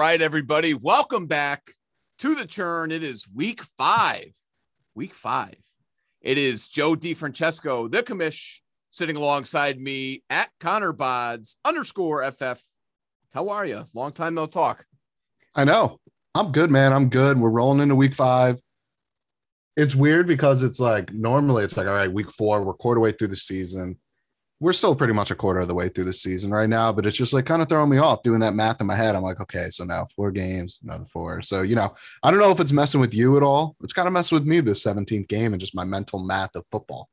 Right, everybody, welcome back to the churn. It is week five. Week five. It is Joe DeFrancesco, the commish, sitting alongside me at Connor Bods underscore FF. How are you? Long time no talk. I know. I'm good, man. I'm good. We're rolling into week five. It's weird because it's like normally it's like, all right, week four, we're quarter way through the season we're still pretty much a quarter of the way through the season right now, but it's just like kind of throwing me off doing that math in my head. I'm like, okay, so now four games, another four. So, you know, I don't know if it's messing with you at all. It's kind of messing with me this 17th game and just my mental math of football.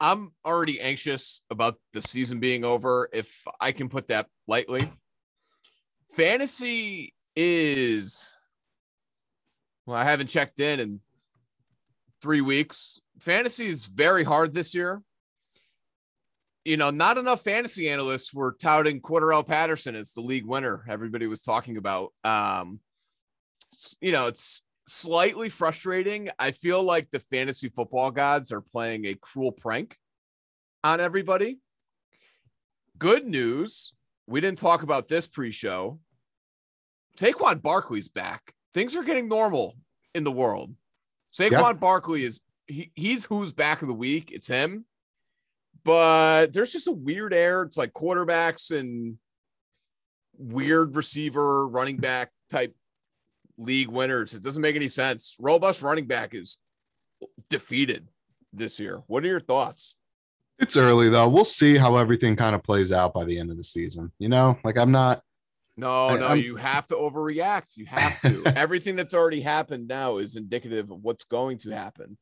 I'm already anxious about the season being over, if I can put that lightly. Fantasy is, well, I haven't checked in in three weeks. Fantasy is very hard this year you know, not enough fantasy analysts were touting Cordarrelle Patterson as the league winner. Everybody was talking about. Um, you know, it's slightly frustrating. I feel like the fantasy football gods are playing a cruel prank on everybody. Good news. We didn't talk about this pre-show. Saquon Barkley's back. Things are getting normal in the world. Saquon yep. Barkley is he, he's who's back of the week. It's him but there's just a weird air. It's like quarterbacks and weird receiver, running back type league winners. It doesn't make any sense. Robust running back is defeated this year. What are your thoughts? It's early though. We'll see how everything kind of plays out by the end of the season. You know, like I'm not. No, I, no, I'm, you have to overreact. You have to. Everything that's already happened now is indicative of what's going to happen.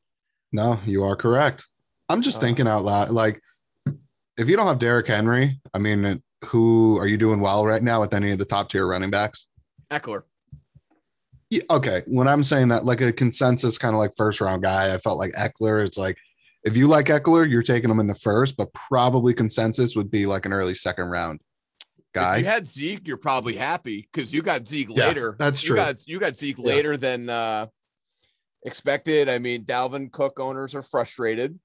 No, you are correct. I'm just uh, thinking out loud. Like if you don't have Derrick Henry, I mean, who are you doing well right now with any of the top tier running backs? Ekeler. Yeah, okay. When I'm saying that, like a consensus kind of like first round guy, I felt like Ekeler. It's like if you like Ekeler, you're taking him in the first, but probably consensus would be like an early second round guy. If you had Zeke, you're probably happy because you got Zeke yeah, later. That's you true. Got, you got Zeke yeah. later than uh, expected. I mean, Dalvin Cook owners are frustrated.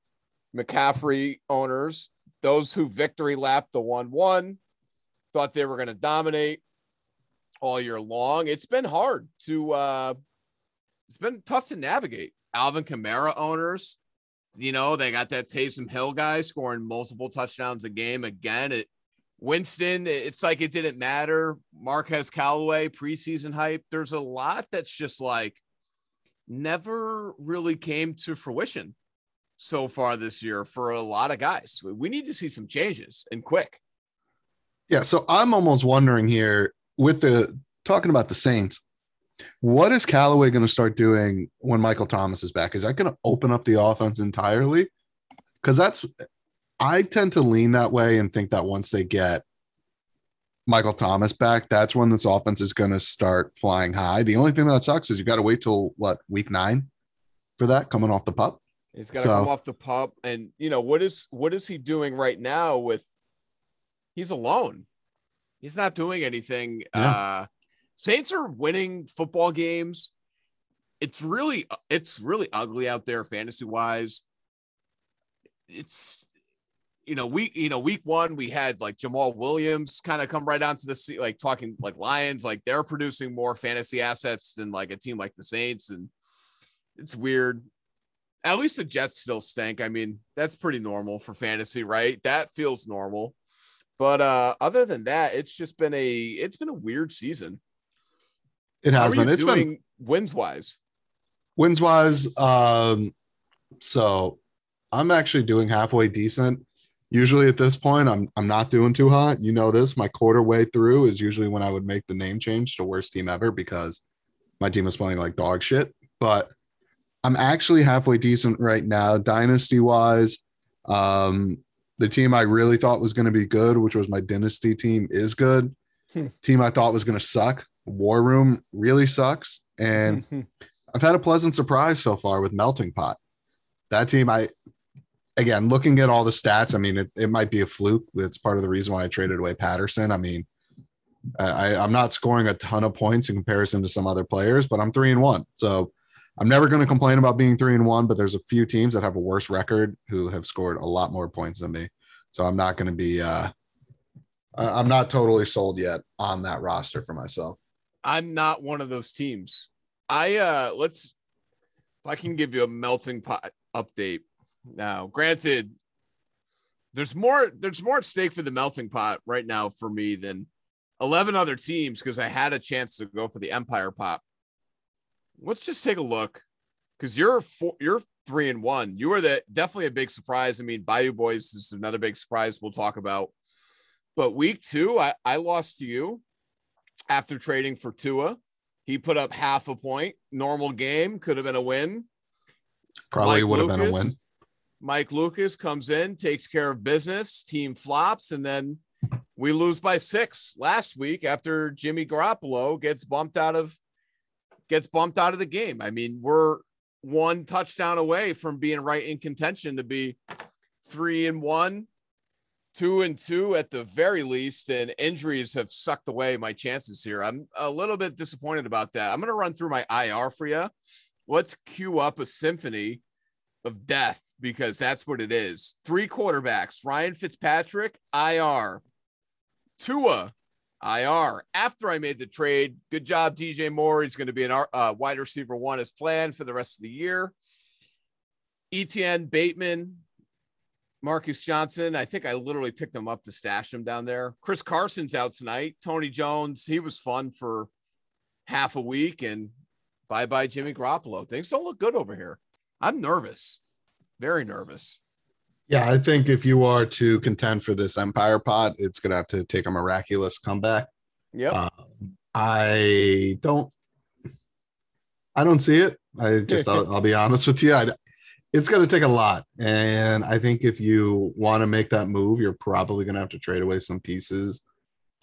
McCaffrey owners those who victory lapped the 1 1 thought they were going to dominate all year long. It's been hard to, uh, it's been tough to navigate. Alvin Kamara owners, you know, they got that Taysom Hill guy scoring multiple touchdowns a game again. It, Winston, it's like it didn't matter. Marquez Callaway, preseason hype. There's a lot that's just like never really came to fruition so far this year for a lot of guys. We need to see some changes and quick. Yeah, so I'm almost wondering here with the talking about the Saints, what is Callaway going to start doing when Michael Thomas is back? Is that going to open up the offense entirely? Because that's I tend to lean that way and think that once they get Michael Thomas back, that's when this offense is going to start flying high. The only thing that sucks is you got to wait till what week nine for that coming off the pup. He's got to so, come off the pup, and you know what is what is he doing right now? With he's alone. He's not doing anything. Yeah. Uh, Saints are winning football games. It's really it's really ugly out there fantasy wise. It's you know we you know week one we had like Jamaal Williams kind of come right onto the seat like talking like Lions like they're producing more fantasy assets than like a team like the Saints and it's weird at least the Jets still stink. I mean, that's pretty normal for fantasy, right? That feels normal. But uh other than that, it's just been a it's been a weird season. It has been. It's been wins wise. Wins wise, um, so I'm actually doing halfway decent. Usually at this point, I'm I'm not doing too hot. You know this. My quarter way through is usually when I would make the name change to worst team ever because my team is playing like dog shit. But I'm actually halfway decent right now, dynasty wise. Um, the team I really thought was going to be good, which was my dynasty team, is good. Hmm. team I thought was going to suck, War Room, really sucks. And I've had a pleasant surprise so far with Melting Pot. That team, I again looking at all the stats, I mean, it, it might be a fluke. It's part of the reason why I traded away Patterson. I mean, I, I'm not scoring a ton of points in comparison to some other players, but I'm three and one. So I'm never going to complain about being three and one, but there's a few teams that have a worse record who have scored a lot more points than me. So I'm not going to be, uh, I'm not totally sold yet on that roster for myself. I'm not one of those teams. I uh let's if I can give you a melting pot update now. Granted, there's more there's more at stake for the melting pot right now for me than 11 other teams because I had a chance to go for the Empire pot. Let's just take a look because you're four, you're three and one. You are the definitely a big surprise. I mean, Bayou Boys is another big surprise we'll talk about. But week two, I, I lost to you after trading for Tua. He put up half a point. Normal game could have been a win. Probably would have been a win. Mike Lucas comes in, takes care of business, team flops, and then we lose by six last week after Jimmy Garoppolo gets bumped out of gets bumped out of the game. I mean, we're one touchdown away from being right in contention to be three and one, two and two at the very least, and injuries have sucked away my chances here. I'm a little bit disappointed about that. I'm going to run through my IR for you. Let's cue up a symphony of death because that's what it is. Three quarterbacks Ryan Fitzpatrick, IR, Tua, IR. After I made the trade, good job, DJ Moore. He's going to be an uh, wide receiver one as planned for the rest of the year. Etienne Bateman, Marcus Johnson. I think I literally picked him up to stash him down there. Chris Carson's out tonight. Tony Jones, he was fun for half a week. And bye bye, Jimmy Garoppolo. Things don't look good over here. I'm nervous, very nervous. Yeah, I think if you are to contend for this Empire pot, it's going to have to take a miraculous comeback. Yeah. Uh, I don't. I don't see it. I just, I'll, I'll, be honest with you. I, it's going to take a lot. And I think if you want to make that move, you're probably going to have to trade away some pieces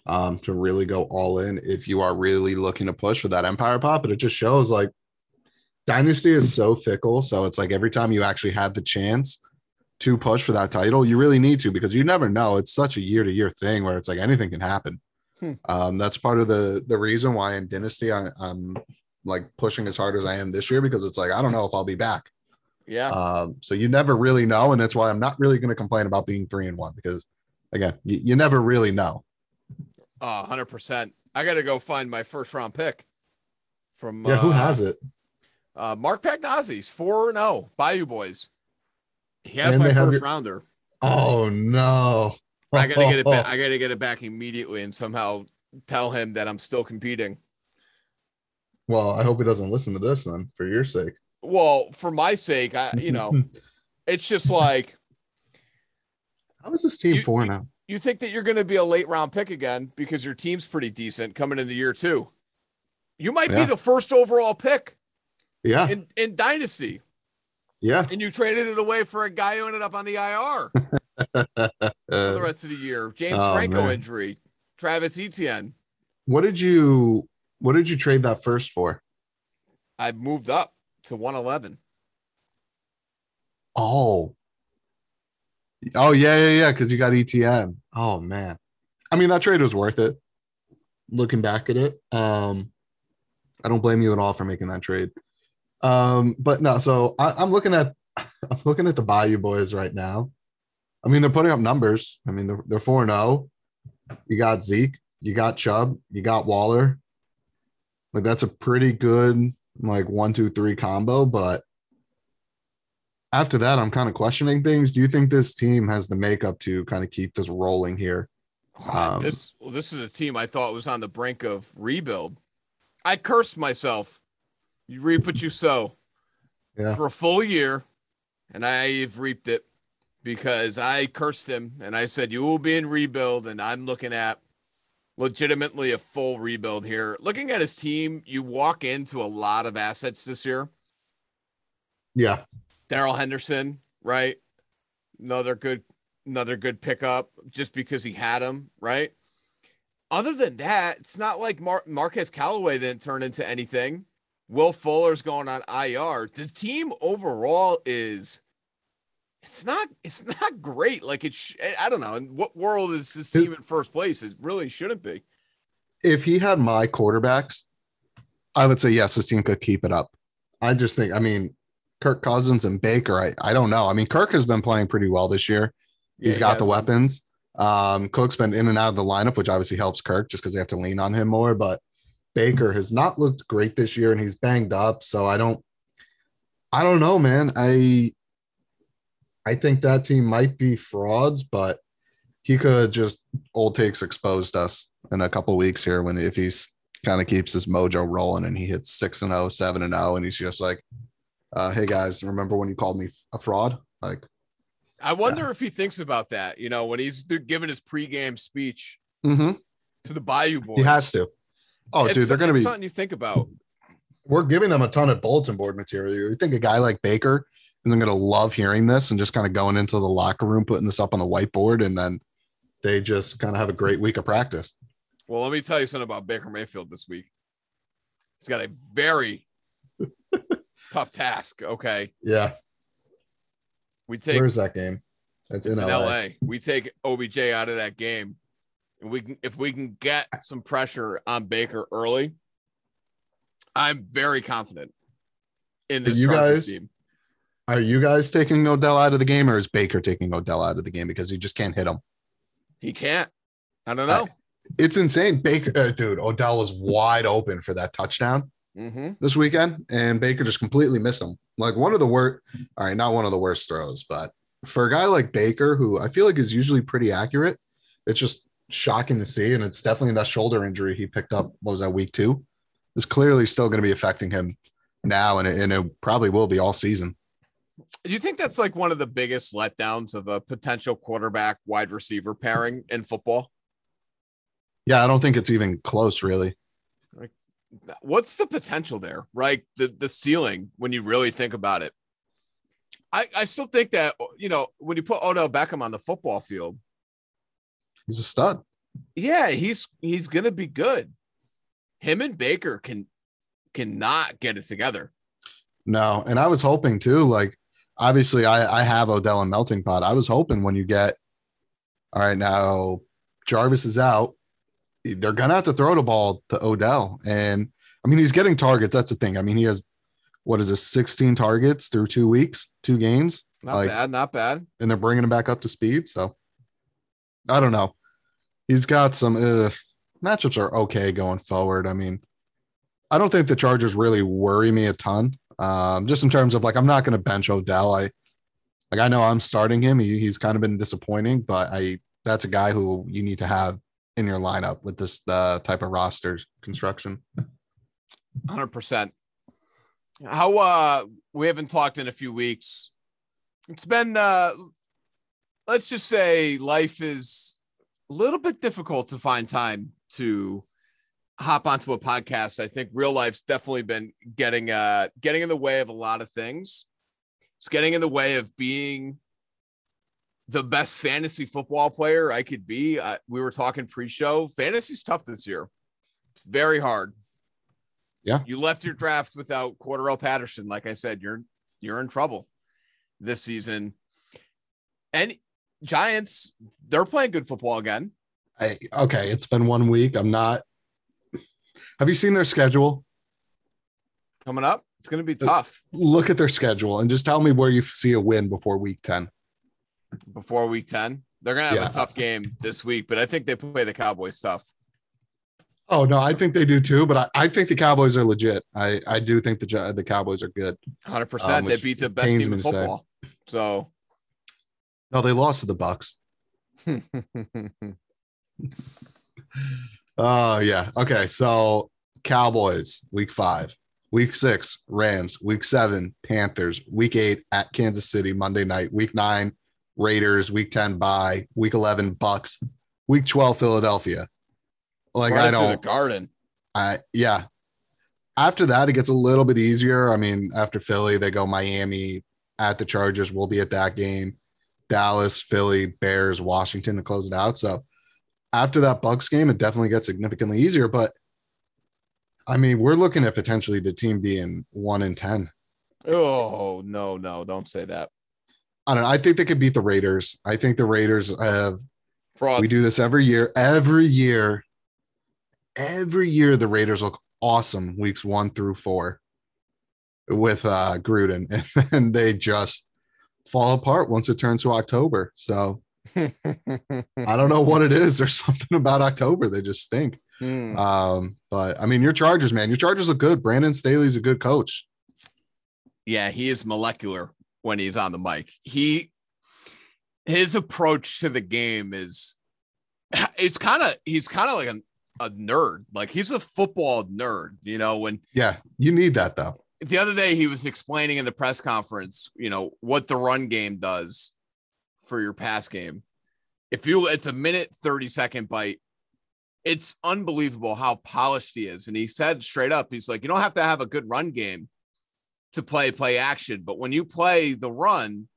um, to really go all in if you are really looking to push for that Empire pot. But it just shows like Dynasty is so fickle. So it's like every time you actually have the chance to push for that title, you really need to because you never know. It's such a year to year thing where it's like anything can happen. Hmm. Um, that's part of the the reason why in Dynasty I, I'm like pushing as hard as I am this year because it's like I don't know if I'll be back. Yeah. Um, so you never really know, and that's why I'm not really going to complain about being three and one because again, you, you never really know. Uh, hundred percent. I got to go find my first round pick from. Yeah, who uh, has it? Uh, Mark Pagnazzi's four and zero oh, Bayou Boys. He has and my first your... rounder. Oh no! I gotta get it back. I gotta get it back immediately and somehow tell him that I'm still competing. Well, I hope he doesn't listen to this then, for your sake well, for my sake, I you know, it's just like how is this team you, four now? You think that you're going to be a late round pick again because your team's pretty decent coming in the year two. You might yeah. be the first overall pick. Yeah. In, in dynasty. Yeah. And you traded it away for a guy who ended up on the IR for the rest of the year. James oh, Franco man. injury. Travis Etienne. What did you what did you trade that first for? I moved up to 111. Oh. Oh, yeah, yeah, yeah. Because you got ETN. Oh, man. I mean, that trade was worth it. Looking back at it, um, I don't blame you at all for making that trade. Um, but no, so I, am looking at I'm looking at the Bayou boys right now. I mean, they're putting up numbers. I mean, they're they're four zero. Oh. You got Zeke, you got Chubb, you got Waller. Like that's a pretty good like one, two, three combo. But after that, I'm kind of questioning things. Do you think this team has the makeup to kind of keep this rolling here? Um, this well, this is a team I thought was on the brink of rebuild. I cursed myself. You reap what you sow. Yeah. For a full year, and I've reaped it because I cursed him and I said you will be in rebuild, and I'm looking at legitimately a full rebuild here. Looking at his team, you walk into a lot of assets this year. Yeah. Darrell Henderson, right? Another good another good pickup just because he had him, right? Other than that, it's not like Mar- Marquez Callaway didn't turn into anything. Will Fuller's going on IR. The team overall is it's not it's not great. Like it's I don't know. In what world is this team in first place? It really shouldn't be. If he had my quarterbacks, I would say yes, this team could keep it up. I just think, I mean, Kirk Cousins and Baker, I, I don't know. I mean, Kirk has been playing pretty well this year. He's yeah, got he the weapons. Um, Cook's been in and out of the lineup, which obviously helps Kirk just because they have to lean on him more. But Baker has not looked great this year and he's banged up. So I don't I don't know, man. I I think that team might be frauds, but he could just old takes exposed us in a couple weeks here when if he's kind of keeps his mojo rolling and he hits 6 and 0, 7 and 0 and he's just like uh, hey guys, remember when you called me a fraud? Like I wonder yeah. if he thinks about that, you know, when he's giving his pregame speech mm-hmm. to the Bayou boys. He has to. Oh, it's, dude, they're going to be something you think about. We're giving them a ton of bulletin board material. You think a guy like Baker isn't going to love hearing this and just kind of going into the locker room, putting this up on the whiteboard, and then they just kind of have a great week of practice. Well, let me tell you something about Baker Mayfield this week. He's got a very tough task. Okay. Yeah. We take. Where's that game? It's, it's in, LA. LA. We take OBJ out of that game, and we can if we can get some pressure on Baker early. I'm very confident in this. Are you guys team. Are you guys taking Odell out of the game, or is Baker taking Odell out of the game because he just can't hit him? He can't. I don't know. it's insane. Baker, uh, dude, Odell was wide open for that touchdown mm-hmm. this weekend, and Baker just completely missed him. Like one of the worst. All right, not one of the worst throws, but for a guy like Baker, who I feel like is usually pretty accurate, it's just shocking to see. And it's definitely that shoulder injury he picked up. What was that week two? Is clearly still going to be affecting him now, and it, and it probably will be all season. Do you think that's like one of the biggest letdowns of a potential quarterback wide receiver pairing in football? Yeah, I don't think it's even close, really Like, what's the potential there, right? The the ceiling when you really think about it. I, I still think that you know when you put Odell Beckham on the football field, he's a stud. Yeah, he's he's gonna be good. Him and Baker can cannot get it together. No, and I was hoping too. Like, obviously, I I have Odell and melting pot. I was hoping when you get, all right, now Jarvis is out they're gonna have to throw the ball to Odell. And I mean, he's getting targets. That's the thing. I mean, he has what is this, 16 targets through two weeks, two games. Not like, bad, not bad. And they're bringing him back up to speed. So I don't know. He's got some uh, matchups are okay going forward. I mean, I don't think the Chargers really worry me a ton. Um, just in terms of like, I'm not going to bench Odell. I like, I know I'm starting him. He, he's kind of been disappointing, but I that's a guy who you need to have in your lineup with this uh, type of roster construction. 100%. How uh we haven't talked in a few weeks. It's been uh let's just say life is a little bit difficult to find time to hop onto a podcast. I think real life's definitely been getting uh getting in the way of a lot of things. It's getting in the way of being the best fantasy football player I could be. Uh, we were talking pre-show. Fantasy's tough this year. It's very hard. Yeah. You left your draft without Cordarrelle Patterson. Like I said, you're you're in trouble this season. And Giants, they're playing good football again. I, okay, it's been one week. I'm not. Have you seen their schedule coming up? It's going to be tough. Look at their schedule and just tell me where you see a win before week 10 before week 10. They're going to have yeah. a tough game this week, but I think they play the Cowboys tough. Oh no, I think they do too, but I, I think the Cowboys are legit. I, I do think the the Cowboys are good. 100%. Um, they beat the best team in football. So No, they lost to the Bucs. Oh, uh, yeah. Okay, so Cowboys week 5. Week 6 Rams, week 7 Panthers, week 8 at Kansas City Monday night, week 9 Raiders, week 10 bye week 11 Bucs, week 12 Philadelphia. Like right I don't the garden. I yeah. After that, it gets a little bit easier. I mean, after Philly, they go Miami at the Chargers. We'll be at that game. Dallas, Philly, Bears, Washington to close it out. So after that Bucs game, it definitely gets significantly easier. But I mean, we're looking at potentially the team being one in ten. Oh no, no, don't say that. I don't know. I think they could beat the Raiders. I think the Raiders have frauds. We do this every year. Every year, every year the Raiders look awesome weeks one through four with uh Gruden, and then they just fall apart once it turns to October. So I don't know what it is. There's something about October. They just stink. Hmm. Um, but I mean, your Chargers, man, your Chargers look good. Brandon Staley's a good coach. Yeah, he is molecular when he's on the mic. He his approach to the game is it's kind of he's kind of like a, a nerd. Like he's a football nerd, you know, when Yeah, you need that though. The other day he was explaining in the press conference, you know, what the run game does for your pass game. If you it's a minute 30 second bite, it's unbelievable how polished he is. And he said straight up, he's like, you don't have to have a good run game to play play action, but when you play the run,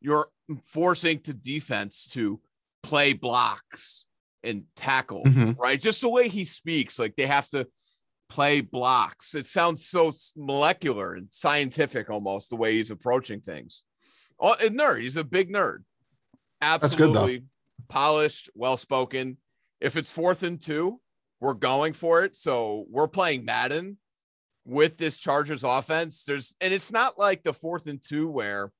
you're forcing to defense to play blocks and tackle, Mhm. right? Just the way he speaks, like they have to play blocks. It sounds so molecular and scientific almost the way he's approaching things. Oh, a nerd. He's a big nerd. Absolutely polished, well spoken. If it's fourth and two, we're going for it. So we're playing Madden with this Chargers offense. There's and it's not like the fourth and two where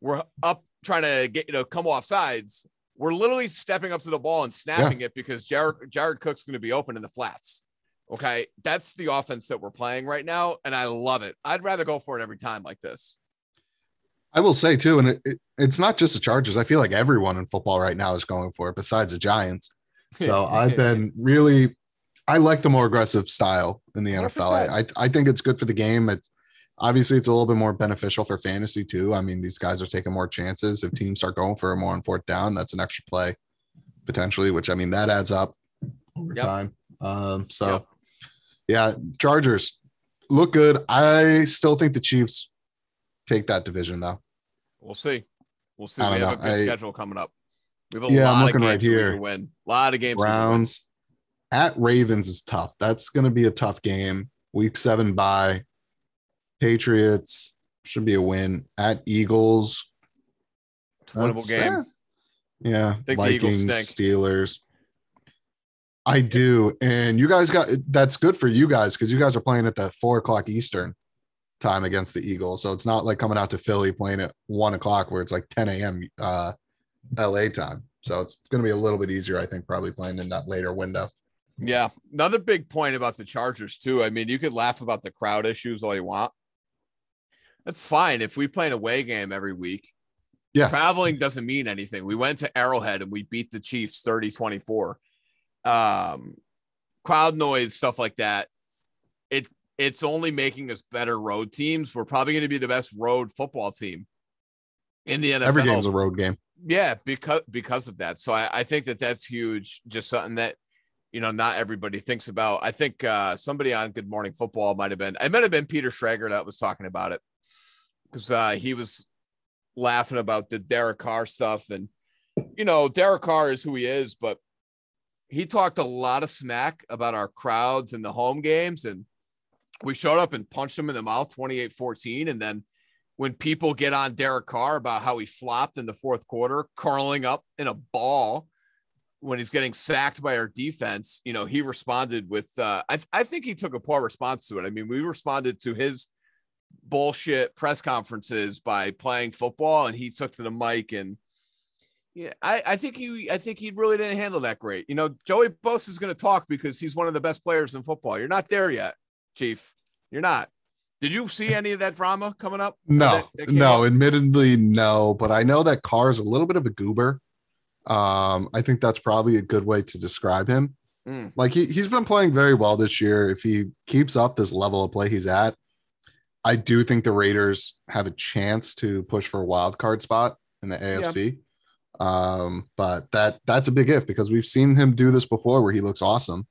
we're up trying to get you know come off sides. We're literally stepping up to the ball and snapping it because Jared Jared Cook's going to be open in the flats. Okay, that's the offense that we're playing right now, and I love it. I'd rather go for it every time like this. I will say too, and it, it, it's not just the Chargers. I feel like everyone in football right now is going for it, besides the Giants. So I've been really, I like the more aggressive style in the NFL. I, I I think it's good for the game. It's obviously it's a little bit more beneficial for fantasy too. I mean, these guys are taking more chances. If teams start going for a more on fourth down, that's an extra play potentially, which I mean that adds up over Yep. time. Um, so Yep. Yeah, Chargers look good. I still think the Chiefs take that division though. We'll see. We'll see. We have a good I- schedule coming up. We have a Yeah, I'm lot looking of right games we here. can win. A lot of games. we. Browns at Ravens is tough. That's going to be a tough game. Week seven bye Patriots should be a win at Eagles. Winnable game. yeah, Eagles Vikings. Steelers. I do, and you guys got that's good for you guys because you guys are playing at the four o'clock Eastern time against the Eagles. So it's not like coming out to Philly playing at one o'clock where it's like 10 a.m. Uh, LA time. So it's going to be a little bit easier, I think, probably playing in that later window. Yeah. Another big point about the Chargers, too. I mean, you could laugh about the crowd issues all you want. That's fine if we play an away game every week. Yeah. Traveling doesn't mean anything. We went to Arrowhead and we beat the Chiefs 30 24. Um, crowd noise, stuff like that. It it's only making us better road teams. We're probably going to be the best road football team in the NFL. Every game's a road game. Yeah, because because of that. So I, I think that that's huge. Just something that you know not everybody thinks about. I think uh, somebody on Good Morning Football might have been. It might have been Peter Schrager that was talking about it because uh, he was laughing about the Derek Carr stuff, and you know Derek Carr is who he is, but he talked a lot of smack about our crowds and the home games, and we showed up and punched him in the mouth 28-14, and then when people get on Derek Carr about how he flopped in the fourth quarter, curling up in a ball when he's getting sacked by our defense, you know, he responded with, uh, I, I think he took a poor response to it. I mean, we responded to his bullshit press conferences by playing football and he took to the mic and yeah, I, I think he I think he really didn't handle that great. You know, Joey Bosa is going to talk because he's one of the best players in football. You're not there yet, Chief. You're not. Did you see any of that drama coming up? No, that- that no, up? admittedly, no. But I know that Carr is a little bit of a goober. Um, I think that's probably a good way to describe him. Mm. Like he, he's been playing very well this year. If he keeps up this level of play he's at, I do think the Raiders have a chance to push for a wild card spot in the AFC. Um, but that that's a big if because we've seen him do this before where he looks awesome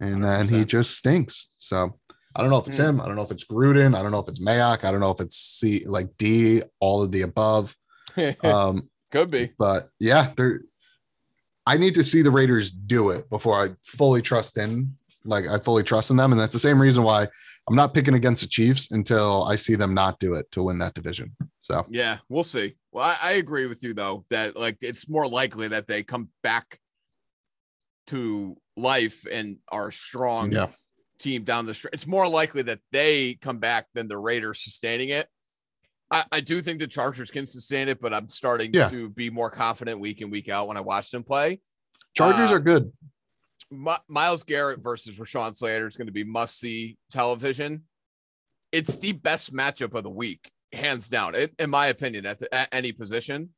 and then he 100%. just stinks. So I don't know if it's Mm. him. I don't know if it's Gruden. I don't know if it's Mayock. I don't know if it's C like D, all of the above. Um, Could be. but yeah, there. I need to see the Raiders do it before I fully trust in. Like I fully trust in them, and that's the same reason why I'm not picking against the Chiefs until I see them not do it to win that division. So Yeah, we'll see. Well, I, I agree with you though that like it's more likely that they come back to life and are strong yeah, team down the stretch. It's more likely that they come back than the Raiders sustaining it. I, I do think the Chargers can sustain it, but I'm starting Yeah. to be more confident week in week out when I watch them play. Chargers Uh, are good. My, Myles Garrett versus Rashawn Slater is going to be must see television. It's the best matchup of the week, hands down, it, in my opinion, at, the, at any position.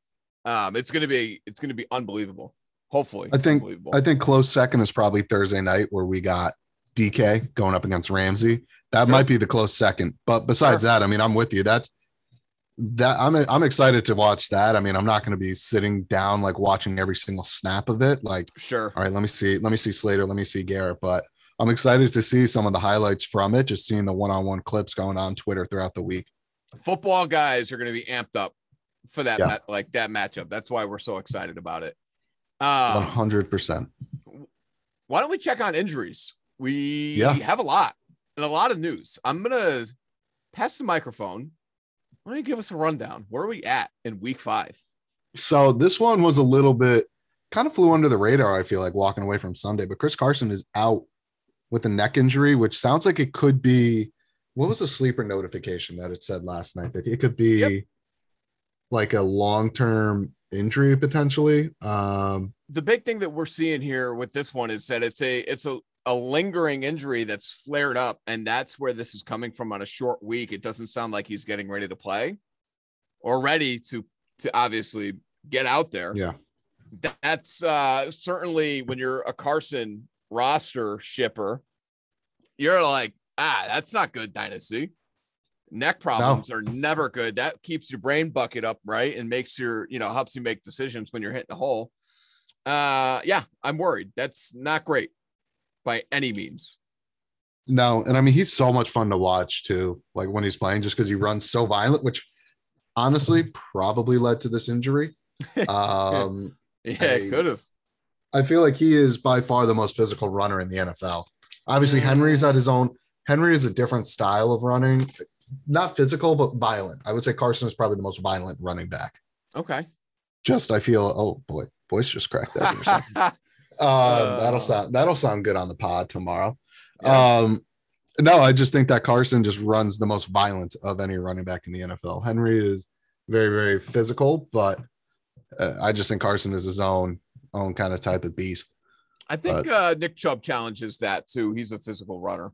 Um, it's going to be it's going to be unbelievable. Hopefully, I think I think close second is probably Thursday night where we got DK going up against Ramsey. That sure. might be the close second. But besides sure. that, I mean, I'm with you. That's that I'm I'm excited to watch that. I mean, I'm not going to be sitting down like watching every single snap of it. Like, sure. All right, let me see. Let me see Slater. Let me see Garrett. But I'm excited to see some of the highlights from it. Just seeing the one-on-one clips going on Twitter throughout the week. Football guys are going to be amped up for that, yeah. like that matchup. That's why we're so excited about it. Um, 100%. Why don't we check on injuries? We yeah. have a lot and a lot of news. I'm gonna pass the microphone why don't you give us a rundown? Where are we at in week five? So this one was a little bit kind of flew under the radar, I feel like walking away from Sunday, but Chris Carson is out with a neck injury, which sounds like it could be what was the sleeper notification that it said last night that it could be yep. like a long-term injury potentially. Um the big thing that we're seeing here with this one is that it's a it's a a lingering injury that's flared up, and that's where this is coming from on a short week. It doesn't sound like he's getting ready to play or ready to to obviously get out there. Yeah. That's uh certainly when you're a Carson roster shipper, you're like, ah, that's not good dynasty. Neck problems no. are never good. That keeps your brain bucket up, right? And makes your, you know, helps you make decisions when you're hitting the hole. Uh yeah, I'm worried. That's not great by any means. No, and I mean he's so much fun to watch too. Like when he's playing, just because he runs so violent, which honestly probably led to this injury. Um, yeah, could have. I feel like he is by far the most physical runner in the NFL. Obviously, Henry's at his own. Henry is a different style of running, not physical but violent. I would say Carson is probably the most violent running back. Okay. Just I feel. Oh boy, voice just cracked that. Uh, that'll sound that'll sound good on the pod tomorrow. Yeah. Um, no, I just think that Carson just runs the most violent of any running back in the NFL. Henry is very very physical, but uh, I just think Carson is his own own kind of type of beast. I think but, uh, Nick Chubb challenges that too. He's a physical runner.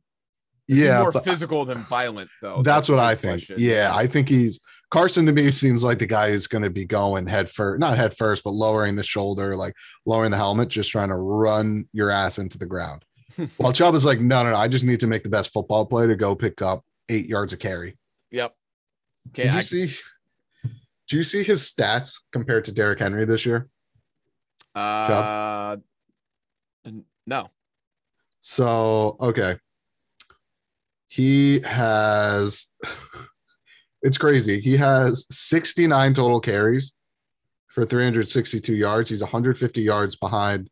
Is yeah, more physical than violent though. That's, that's what I think. Yeah, I think he's Carson to me seems like the guy who's going to be going head first, not head first, but lowering the shoulder, like lowering the helmet, just trying to run your ass into the ground. While Chubb is like, no, no, no, I just need to make the best football play to go pick up eight yards of carry. Yep. Okay. Did you I, see? Do you see his stats compared to Derrick Henry this year? Uh, Chubb? no. So okay, he has it's crazy. He has 69 total carries for 362 yards. He's 150 yards behind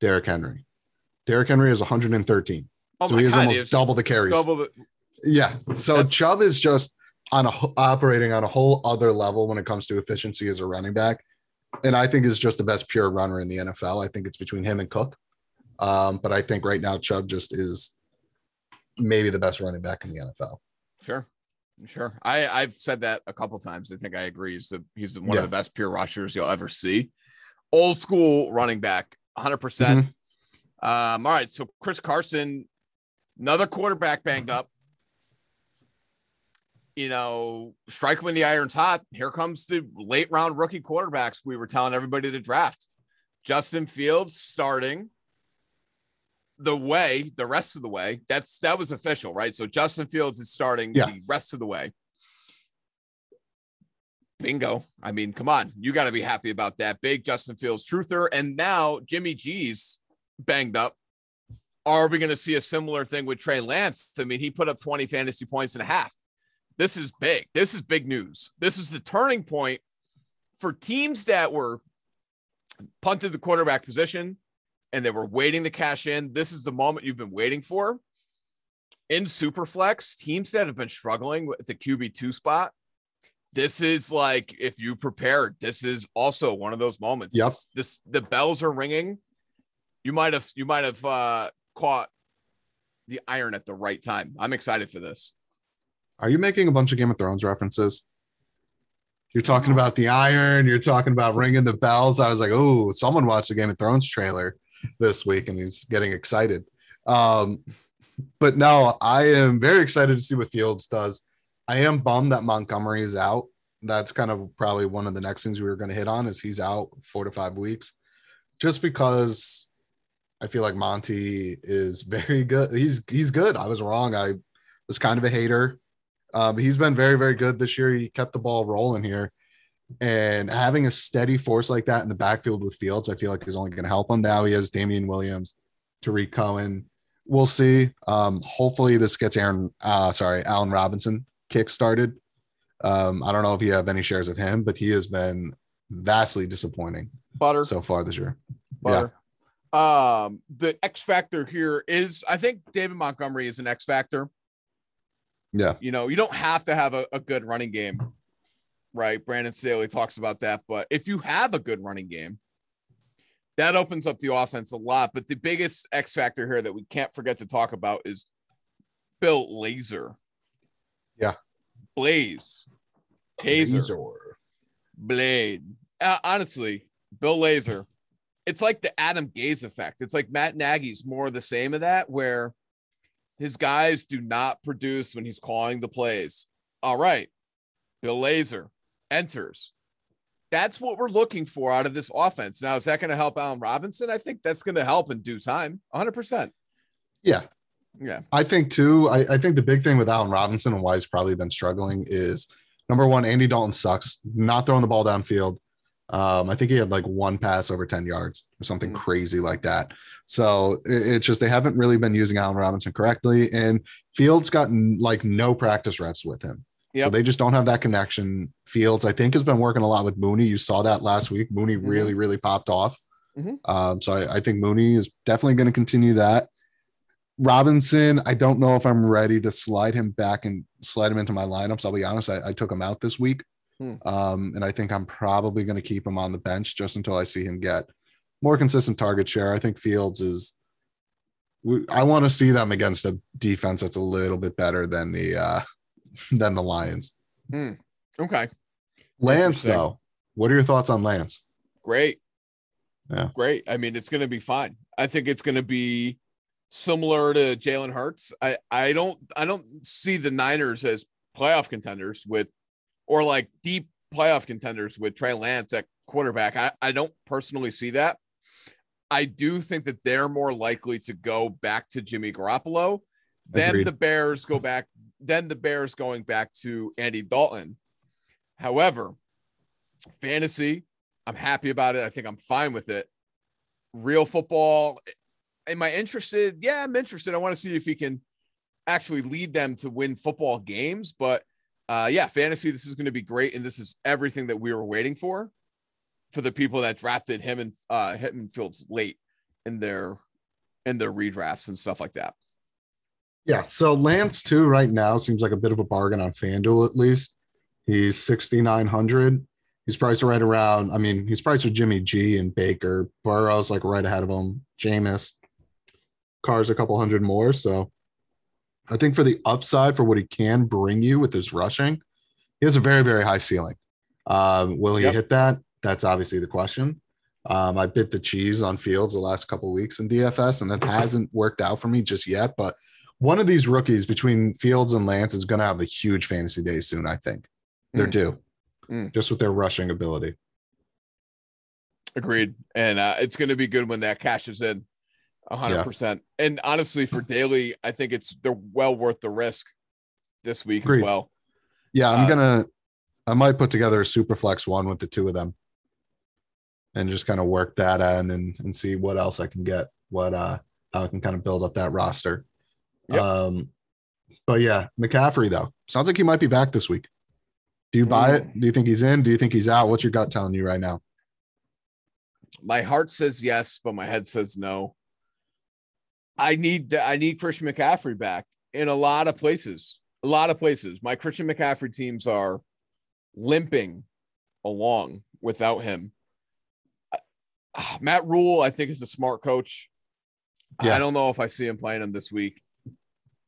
Derrick Henry. Derrick Henry is 113. Oh so he has God, almost double the carries. Double the- yeah. So That's- Chubb is just on a operating on a whole other level when it comes to efficiency as a running back. And I think is just the best pure runner in the NFL. I think it's between him and Cook. Um, but I think right now Chubb just is maybe the best running back in the NFL. Sure. Sure. I, I've said that a couple times. I think I agree. He's, the, he's one yeah. of the best pure rushers you'll ever see. Old school running back, 100%. mm hmm um, all right. So Chris Carson, another quarterback banged up. You know, strike when the iron's hot. Here comes the late round rookie quarterbacks we were telling everybody to draft. Justin Fields starting the way, the rest of the way. That's that was official, right? So Justin Fields is starting yeah. the rest of the way. Bingo. I mean, come on. You got to be happy about that. Big Justin Fields truther. And now Jimmy G's banged up. Are we going to see a similar thing with Trey Lance? I mean, he put up 20 fantasy points and a half. This is big. This is big news. This is the turning point for teams that were punted the quarterback position and they were waiting to cash in. This is the moment you've been waiting for. In Superflex, teams that have been struggling with the QB2 spot, this is like if you prepared, this is also one of those moments. Yes. This, this the bells are ringing. You might have you might have uh caught the iron at the right time. I'm excited for this. Are you making a bunch of Game of Thrones references? You're talking about the iron. You're talking about ringing the bells. I was like, oh, someone watched the Game of Thrones trailer. This week, and he's getting excited. Um, but no, I am very excited to see what Fields does. I am bummed that Montgomery is out. That's kind of probably one of the next things we were going to hit on is he's out four to five weeks, just because I feel like Monty is very good. He's he's good. I was wrong. I was kind of a hater. Um, he's been very very good this year. He kept the ball rolling here, and having a steady force like that in the backfield with Fields, I feel like is only going to help him. Now he has Damien Williams, Tarik Cohen. We'll see. Um, hopefully this gets Aaron. Uh, sorry, Allen Robinson kick started. Um, I don't know if you have any shares of him, but he has been vastly disappointing Butter. so far this year. Butter. Um, the X factor here is I think David Montgomery is an X factor. Yeah. You know, you don't have to have a, a good running game, right? Brandon Staley talks about that, but if you have a good running game, that opens up the offense a lot. But the biggest X factor here that we can't forget to talk about is Bill Lazor. Yeah. Blaze. Taser. Lazor. Blade. Uh, honestly, Bill Lazor. it's like the Adam Gase effect. It's like Matt Nagy's more the same of that, where his guys do not produce when he's calling the plays. All right, Bill Lazor enters. That's what we're looking for out of this offense. Now, is that going to help Allen Robinson? I think that's going to help in due time. 100%. Yeah. Yeah. I think too. I, I think the big thing with Allen Robinson and why he's probably been struggling is number one, Andy Dalton sucks, not throwing the ball downfield. Um, I think he had like one pass over 10 yards or something Mm. crazy like that. So it- it's just they haven't really been using Allen Robinson correctly. And Fields gotten like no practice reps with him. So they just don't have that connection. Fields, I think, has been working a lot with Mooney. You saw that last week. Mooney Mhm. really, really popped off. Mhm. Um, so I, I think Mooney is definitely going to continue that. Robinson, I don't know if I'm ready to slide him back and slide him into my lineups. I'll be honest, I, I took him out this week. Hmm. Um, and I think I'm probably going to keep him on the bench just until I see him get more consistent target share. I think Fields is, we- I want to see them against a defense that's a little bit better than the, uh, than the Lions. Hmm. Okay. Lance, though, what are your thoughts on Lance? Great. Yeah. Great. I mean, it's going to be fine. I think it's going to be similar to Jalen Hurts. I, I don't I don't see the Niners as playoff contenders with or like deep playoff contenders with Trey Lance at quarterback. I, I don't personally see that. I do think that they're more likely to go back to Jimmy Garoppolo than Agreed. the Bears go back, then the Bears going back to Andy Dalton. However, fantasy, I'm happy about it. I think I'm fine with it. Real football, am I interested? Yeah, I'm interested. I want to see if he can actually lead them to win football games. But uh, yeah, fantasy, this is going to be great, and this is everything that we were waiting for for the people that drafted him and uh, him and Fields late in their in their redrafts and stuff like that. Yeah. So Lance too right now seems like a bit of a bargain on FanDuel at least. He's 6,900. He's priced right around. I mean, he's priced with Jimmy G and Baker. Burrow's like right ahead of him. Jameis. Carr's a couple hundred more. So I think for the upside for what he can bring you with his rushing, he has a very, very high ceiling. Um, will he Yep. hit that? That's obviously the question. Um, I bit the cheese on Fields the last couple of weeks in DFS, and it hasn't worked out for me just yet. But one of these rookies between Fields and Lance is going to have a huge fantasy day soon. I think they're Mm. due, Mm. just with their rushing ability. Agreed. And uh, it's going to be good when that cashes in 100%. And honestly, for daily, I think it's they're well worth the risk this week Agreed. as well. Yeah, I'm Uh, gonna. I might put together a super flex one with the two of them, and just kind of work that in and and see what else I can get. What uh, how I can kind of build up that roster. Yep. Um, but yeah, McCaffrey though sounds like he might be back this week. Do you buy it? Do you think he's in? Do you think he's out? What's your gut telling you right now? My heart says yes, but my head says no. I need I need Christian McCaffrey back in a lot of places. A lot of places. My Christian McCaffrey teams are limping along without him. Ah, Matt Rhule, I think, is a smart coach. Yeah. I don't know if I see him playing him this week.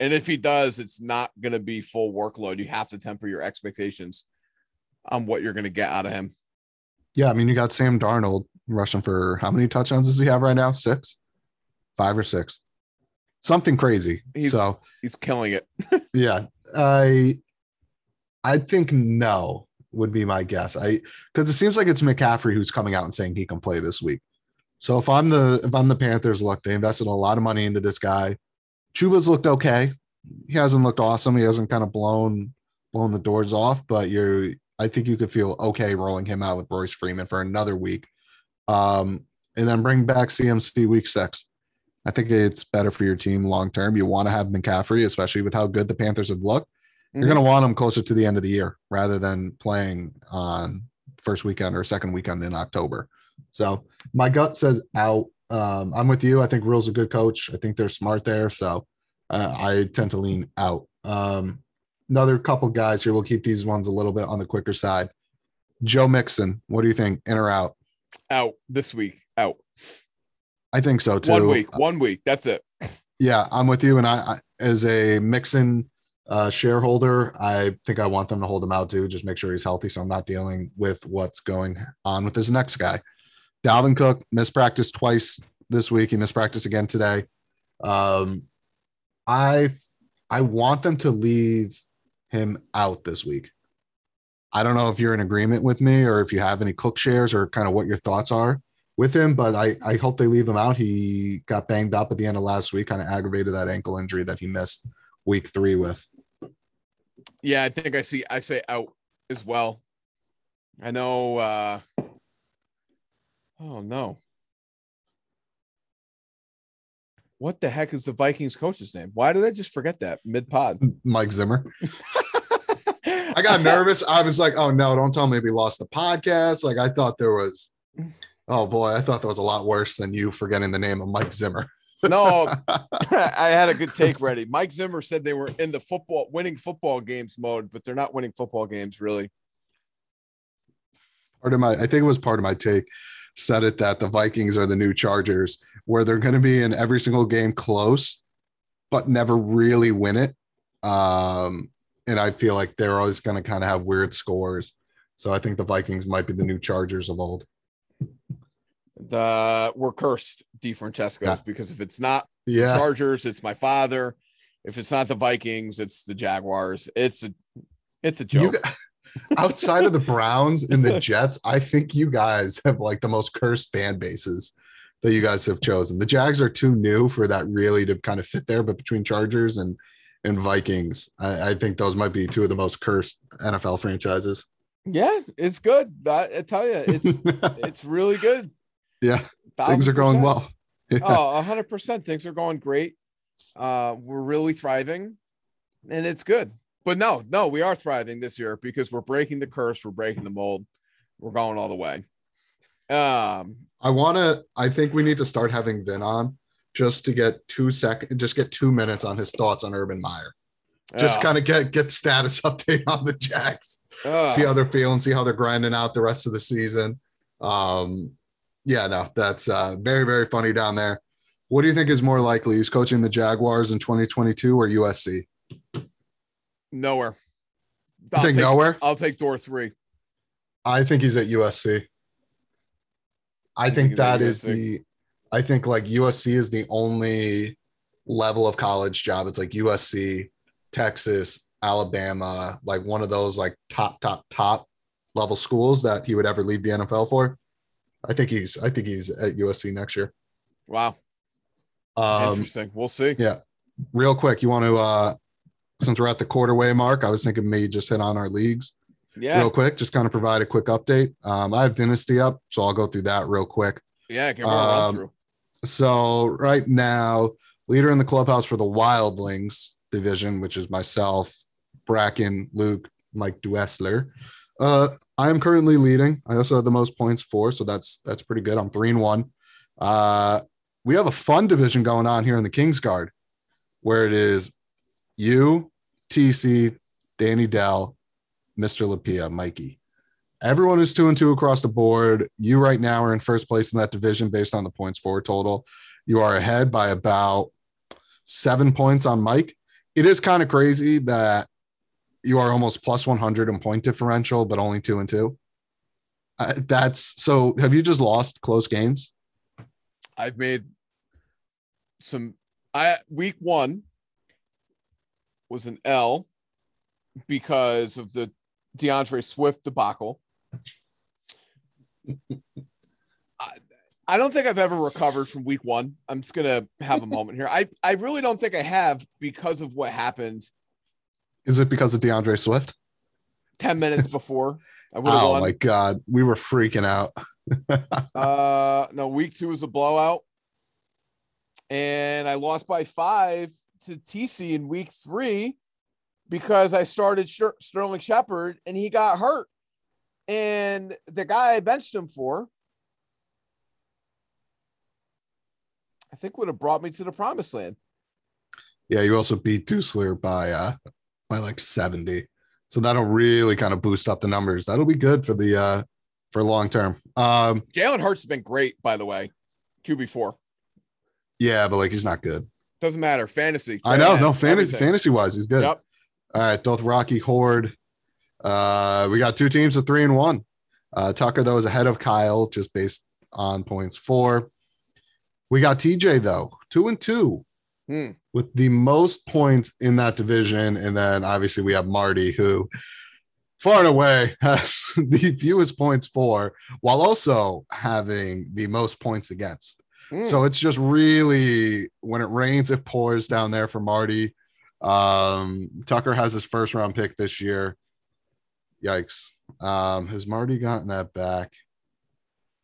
And if he does, it's not going to be full workload. You have to temper your expectations on what you're going to get out of him. Yeah, I mean you got Sam Darnold rushing for how many touchdowns does he have right now? Six. five or six, something crazy. He's- so He's killing it. yeah, I I think no would be my guess. I because it seems like it's McCaffrey who's coming out and saying he can play this week. So if I'm the if I'm the Panthers, look, they invested a lot of money into this guy. Chuba's looked okay. He hasn't looked awesome. He hasn't kind of blown blown the doors off, but you're I think you could feel okay rolling him out with Royce Freeman for another week. Um, and then bring back CMC week six. I think it's better for your team long term. You want to have McCaffrey, especially with how good the Panthers have looked. You're going to want him closer to the end of the year rather than playing on first weekend or second weekend in October. So my gut says out. Um, I'm with you. I think Rhule's a good coach. I think they're smart there. So uh, I tend to lean out. Um, another couple guys here. We'll keep these ones a little bit on the quicker side. Joe Mixon. What do you think? In or out? out this week. Out I think so too. one week. One week. That's it. Yeah, I'm with you. And I, I as a Mixon uh, shareholder, I think I want them to hold him out too. Just make sure he's healthy, so I'm not dealing with what's going on with this next guy. Dalvin Cook mispracticed twice this week. He mispracticed again today. Um, I I want them to leave him out this week. I don't know if you're in agreement with me or if you have any Cook shares or kind of what your thoughts are with him, but I, I hope they leave him out. He got banged up at the end of last week, kind of aggravated that ankle injury that he missed week three with. Yeah, I think I see. I say out as well. I know. uh Oh no. What the heck is the Vikings coach's name? Why did I just forget that mid pod? Mike Zimmer. I got nervous. I was like, oh no, don't tell me we lost the podcast. Like I thought there was, oh boy, I thought that was a lot worse than you forgetting the name of Mike Zimmer. No, I had a good take ready. Mike Zimmer said they were in the football winning football games mode, but they're not winning football games really. part of my, I think it was part of my take, said it that the Vikings are the new Chargers, where they're going to be in every single game close, but never really win it. Um, and I feel like they're always going to kind of have weird scores. So I think the Vikings might be the new Chargers of old. The we're cursed, D Francesco's, Yeah. because if it's not Yeah. Chargers, it's my father. If it's not the Vikings, it's the Jaguars. It's a it's a You joke. g- outside of the Browns and the Jets, I think you guys have like the most cursed fan bases that you guys have chosen. The Jags are too new for that really to kind of fit there, but between Chargers and and Vikings, I, I think those might be two of the most cursed NFL franchises. yeah, it's good. I, I tell you, it's it's really good. yeah, things are going 1000%. well. Yeah. Oh, hundred percent. Things are going great. Uh, we're really thriving, and it's good. But no, no, we are thriving this year because we're breaking the curse. We're breaking the mold. We're going all the way. Um, I want to. I think we need to start having Vin on just to get two seconds, just get two minutes on his thoughts on Urban Meyer. Just uh, kind of get get status update on the Jags. uh, see how they're feeling, see how they're grinding out the rest of the season. Um, yeah, no, that's uh, very, very funny down there. What do you think is more likely? He's coaching the Jaguars in 2022 or USC? Nowhere. I I'll think take, nowhere. I'll take door three. I think he's at USC. I You think that is the. I think like USC is the only level of college job. It's like USC, Texas, Alabama, like one of those like top, top, top level schools that he would ever leave the NFL for. I think he's. I think he's at USC next year. Wow, Um, interesting. We'll see. yeah. real quick, you want to uh since we're at the quarter way mark, I was thinking maybe just hit on our leagues Yeah, real quick, just kind of provide a quick update. Um, I have Dynasty up, so I'll go through that real quick. yeah. Me a run Um, through. So right now, leader in the clubhouse for the Wildlings division, which is myself, Bracken, Luke, Mike Duessler. Uh, I am currently leading. I also have the most points for, so that's that's pretty good. I'm three and one. Uh, we have a fun division going on here in the Kings Guard, where it is you, TC, Danny Dell, Mr. Lapia, Mikey. Everyone is two and two across the board. You right now are in first place in that division based on the points for total. You are ahead by about seven points on Mike. It is kind of crazy that you are almost plus 100 in point differential, but only two and two. Uh, that's so. Have you just lost close games? I've made some I week one was an L because of the DeAndre Swift debacle. I, I don't think I've ever recovered from week one. I'm just gonna have a moment here. I, I really don't think I have because of what happened Is it because of DeAndre Swift? 10 minutes before. I would have Oh won. my god, we were freaking out. Uh, no, week two was a blowout, and I lost by five to TC in week three because I started Ster- Sterling Shepard and he got hurt, and the guy I benched him for, I think would have brought me to the promised land. Yeah, you also beat Dusler by uh by like 70. So that'll really kind of boost up the numbers. That'll be good for the uh for long term. Um Jalen Hurts has been great, by the way. QB four yeah, but like he's not good. Doesn't matter. Fantasy. I know, no fantasy everything. fantasy wise, he's good. Yep. All right, both Rocky Horde. Uh, we got two teams with three and one. Uh, Tucker though is ahead of Kyle just based on points four. We got TJ though two and two Hmm. with the most points in that division, and then obviously we have Marty who far and away has the fewest points for, while also having the most points against. So it's just really when it rains, it pours down there for Marty. Um, Tucker has his first round pick this year. Yikes. Um, has Marty gotten that back?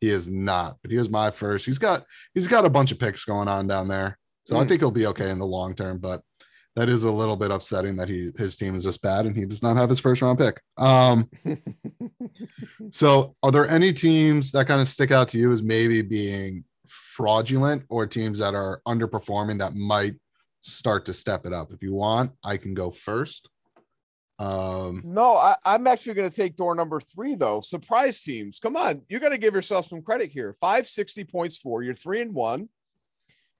He is not, but he was my first. He's got he's got a bunch of picks going on down there. So I Hmm. think he'll be okay in the long term, but that is a little bit upsetting that he his team is this bad and he does not have his first round pick. Um, so are there any teams that kind of stick out to you as maybe being fraudulent or teams that are underperforming that might start to step it up? If you want, I can go first. Um, No, I, I'm actually going to take door number three, though. Surprise teams. Come on. You got to give yourself some credit here. 560 points for you're three and one.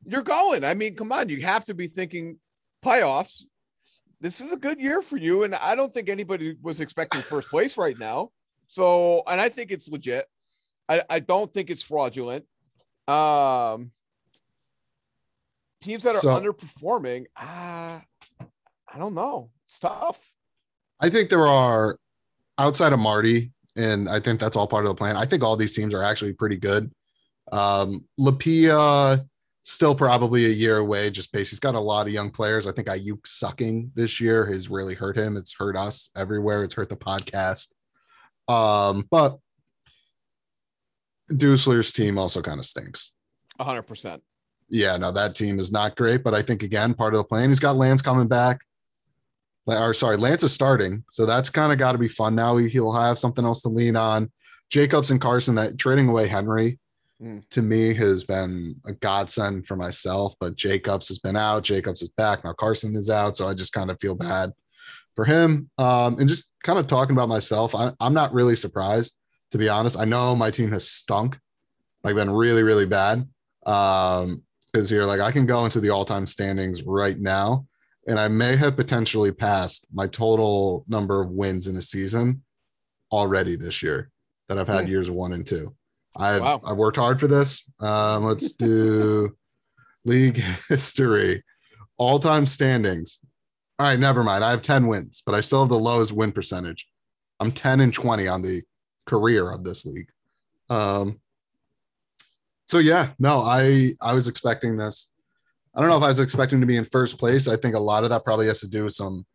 You're going. I mean, come on. You have to be thinking playoffs. This is a good year for you. And I don't think anybody was expecting first place right now. So, and I think it's legit. I, I don't think it's fraudulent. Um, teams that are So- underperforming, ah, I don't know. It's tough. I think there are outside of Marty, and I think that's all part of the plan. I think all these teams are actually pretty good. Um, Lapia still probably a year away, just based. He's got a lot of young players. I think Aiyuk sucking this year has really hurt him. It's hurt us everywhere. It's hurt the podcast. Um, but Dusler's team also kind of stinks. 100%. Yeah, no, that team is not great, but I think again, part of the plan. He's got Lance coming back. Or sorry, Lance is starting, so that's kind of got to be fun now. He'll have something else to lean on. Jacobs and Carson, that trading away Henry Mm. to me has been a godsend for myself. But Jacobs has been out, Jacobs is back now. Carson is out, so I just kind of feel bad for him. Um, and just kind of talking about myself, I, I'm not really surprised to be honest. I know my team has stunk, like been really, really bad. Um, because you're like, I can go into the all time standings right now, and I may have potentially passed my total number of wins in a season already this year that I've had Hmm. years one and two. I've, Wow. I've worked hard for this. Um, let's do league history, all time standings. All right, never mind. I have 10 wins, but I still have the lowest win percentage. I'm 10 and 20 on the career of this league. Um, so yeah, no, I I was expecting this. I don't know if I was expecting to be in first place. I think a lot of that probably has to do with some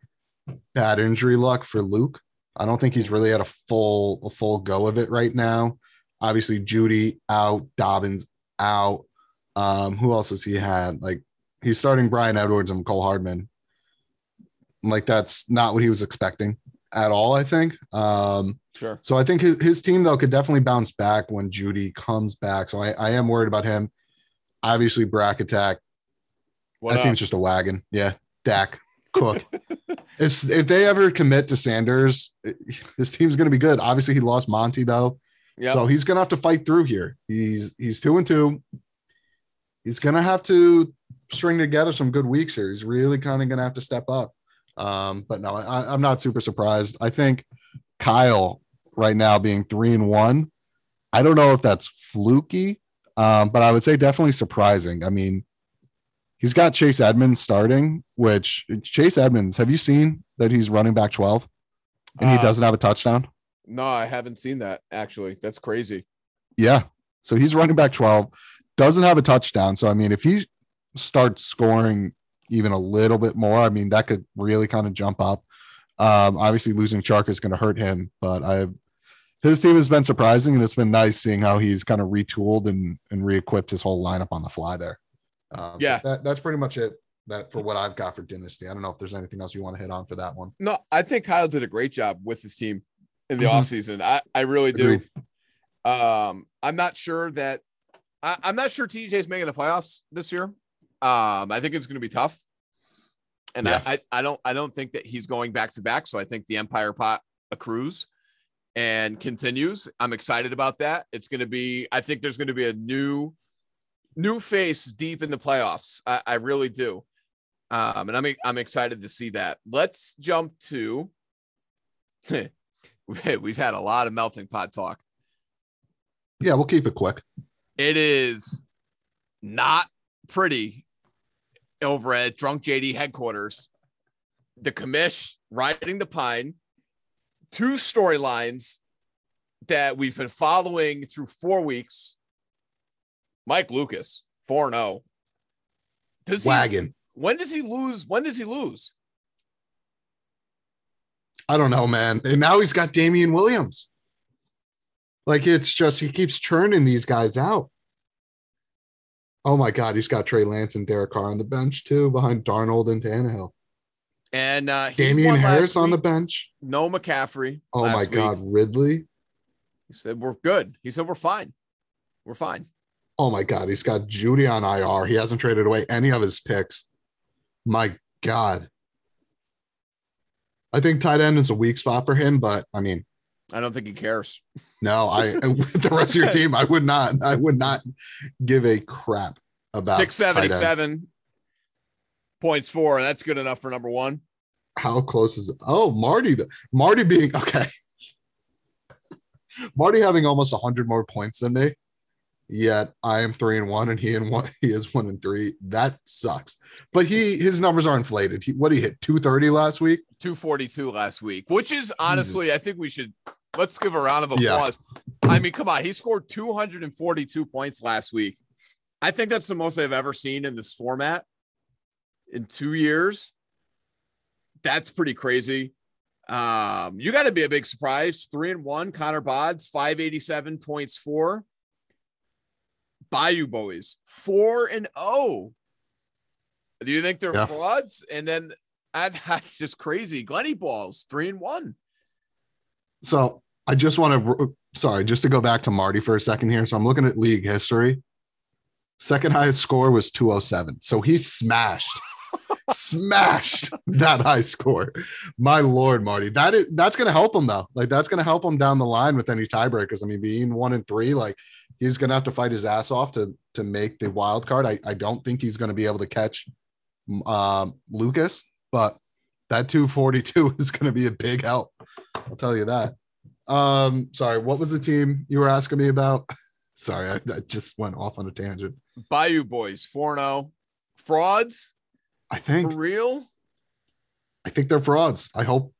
bad injury luck for Luke. I don't think he's really had a full a full go of it right now. Obviously, Jeudy out, Dobbins out. Um, who else has he had? Like he's starting Bryan Edwards and Cole Hardman. Like that's not what he was expecting at all. I think. Um, Sure. so I think his, his team though could definitely bounce back when Jeudy comes back. So I, I am worried about him. Obviously, Brack Attack. What that up? team's just a wagon. Yeah, Dak, Cook. if if they ever commit to Sanders, it- his team's going to be good. Obviously, he lost Monty though, Yep. so he's going to have to fight through here. He's he's two and two. He's going to have to string together some good weeks here. He's really kind of going to have to step up. Um, but no, I, I'm not super surprised. I think Kyle right now being three and one. I don't know if that's fluky, um, but I would say definitely surprising. I mean, He's got Chase Edmonds starting, which Chase Edmonds, have you seen that he's running back 12 and he Uh, doesn't have a touchdown? No, I haven't seen that actually. That's crazy. Yeah. So he's running back 12, doesn't have a touchdown. So, I mean, if he starts scoring even a little bit more, I mean, that could really kind of jump up. Um, obviously, losing Chark is going to hurt him, but I his team has been surprising, and it's been nice seeing how he's kind of retooled and and re-equipped his whole lineup on the fly there. Um, Yeah. that, that's pretty much it. That for what I've got for Dynasty. I don't know if there's anything else you want to hit on for that one. No, I think Kyle did a great job with his team in the Mhm. offseason. I, I really do. Agreed. Um, I'm not sure that I, I'm not sure TJ's making the playoffs this year. Um, I think it's going to be tough, and Yeah. I, I I don't I don't think that he's going back to back. So I think the Empire pot accrues and continues. I'm excited about that. It's going to be. I think there's going to be a new new face deep in the playoffs. I, I really do. Um, and I'm I'm excited to see that. Let's jump to. We've had a lot of melting pot talk. Yeah, we'll keep it quick. It is not pretty over at Drunk JD headquarters. The commish riding the pine, two storylines that we've been following through four weeks. Mike Lucas, 4 0. Does he, Wagon. when does he lose? When does he lose? I don't know, man. And now he's got Damien Williams. Like it's just he keeps churning these guys out. Oh my God, he's got Trey Lance and Derek Carr on the bench too, behind Darnold and Tannehill. And uh, Damien Harris on the bench. no McCaffrey. Oh my week. God, Ridley. He said, We're good. He said, We're fine. We're fine. Oh my God, he's got Jeudy on IR. He hasn't traded away any of his picks. My God. I think tight end is a weak spot for him, but I mean, I don't think he cares. no, I with the rest of your team, I would not, I would not give a crap about 677 points four. That's good enough for number one. How close is it? Oh, Marty, the, Marty being okay. Marty having almost 100 more points than me. Yet I am three and one, and he and one he is one and three. That sucks. But he his numbers are inflated. He, what he hit 230 last week. 242 last week, which is honestly, I think we should let's give a round of Yeah. applause. I mean, come on, he scored 242 points last week. I think that's the most I've ever seen in this format in two years. That's pretty crazy. Um, you got to be a big surprise. Three and one, Connor Bods, 587 points four. Bayou Boys, four and oh. Do you think they're Yeah. frauds? And then I, that's just crazy. Glenny Balls, three and one. So I just want to sorry, just to go back to Marty for a second here. So I'm looking at league history. Second highest score was 207. So he smashed, smashed that high score. My lord, Marty. That is that's gonna help him though. Like that's gonna help him down the line with any tiebreakers. I mean, being one and three, like he's gonna have to fight his ass off to to make the wild card. I, I don't think he's gonna be able to catch um Lucas, but that 242 is gonna be a big help. I'll tell you that. Um, sorry, what was the team you were asking me about? Sorry, I, I just went off on a tangent. Bayou Boys, 4 0. Frauds I think for real? I think they're frauds. I hope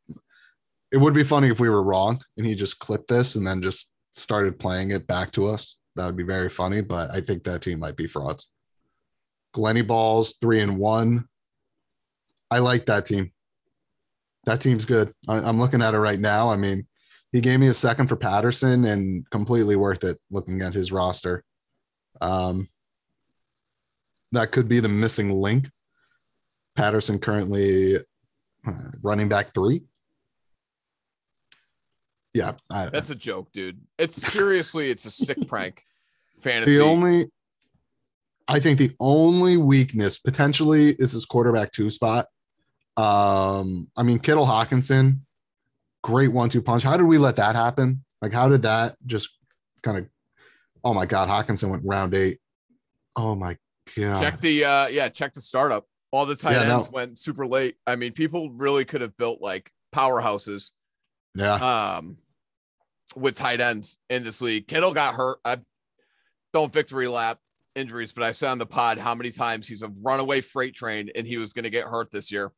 it would be funny if we were wrong and he just clipped this and then just started playing it back to us. That would be very funny, but I think that team might be frauds. Glenny Balls, three and one. I like that team. That team's good. I, I'm looking at it right now. I mean, he gave me a second for Patterson and completely worth it looking at his roster. Um, that could be the missing link. Patterson currently uh, running back three. Yeah, I, That's a joke, dude. It's seriously, it's a sick prank. Fantasy. the only. I think the only weakness potentially is his quarterback two spot. Um, I mean Kittle Hockenson, great one-two punch. How did we let that happen? Like, how did that just kind of? Oh my God, Hockenson went round eight. Oh my God. check the uh yeah, check the startup. All the tight Yeah, no. ends went super late. I mean, people really could have built like powerhouses Yeah, um with tight ends in this league. Kittle got hurt. I don't victory lap. injuries, but I said on the pod how many times he's a runaway freight train and he was going to get hurt this year.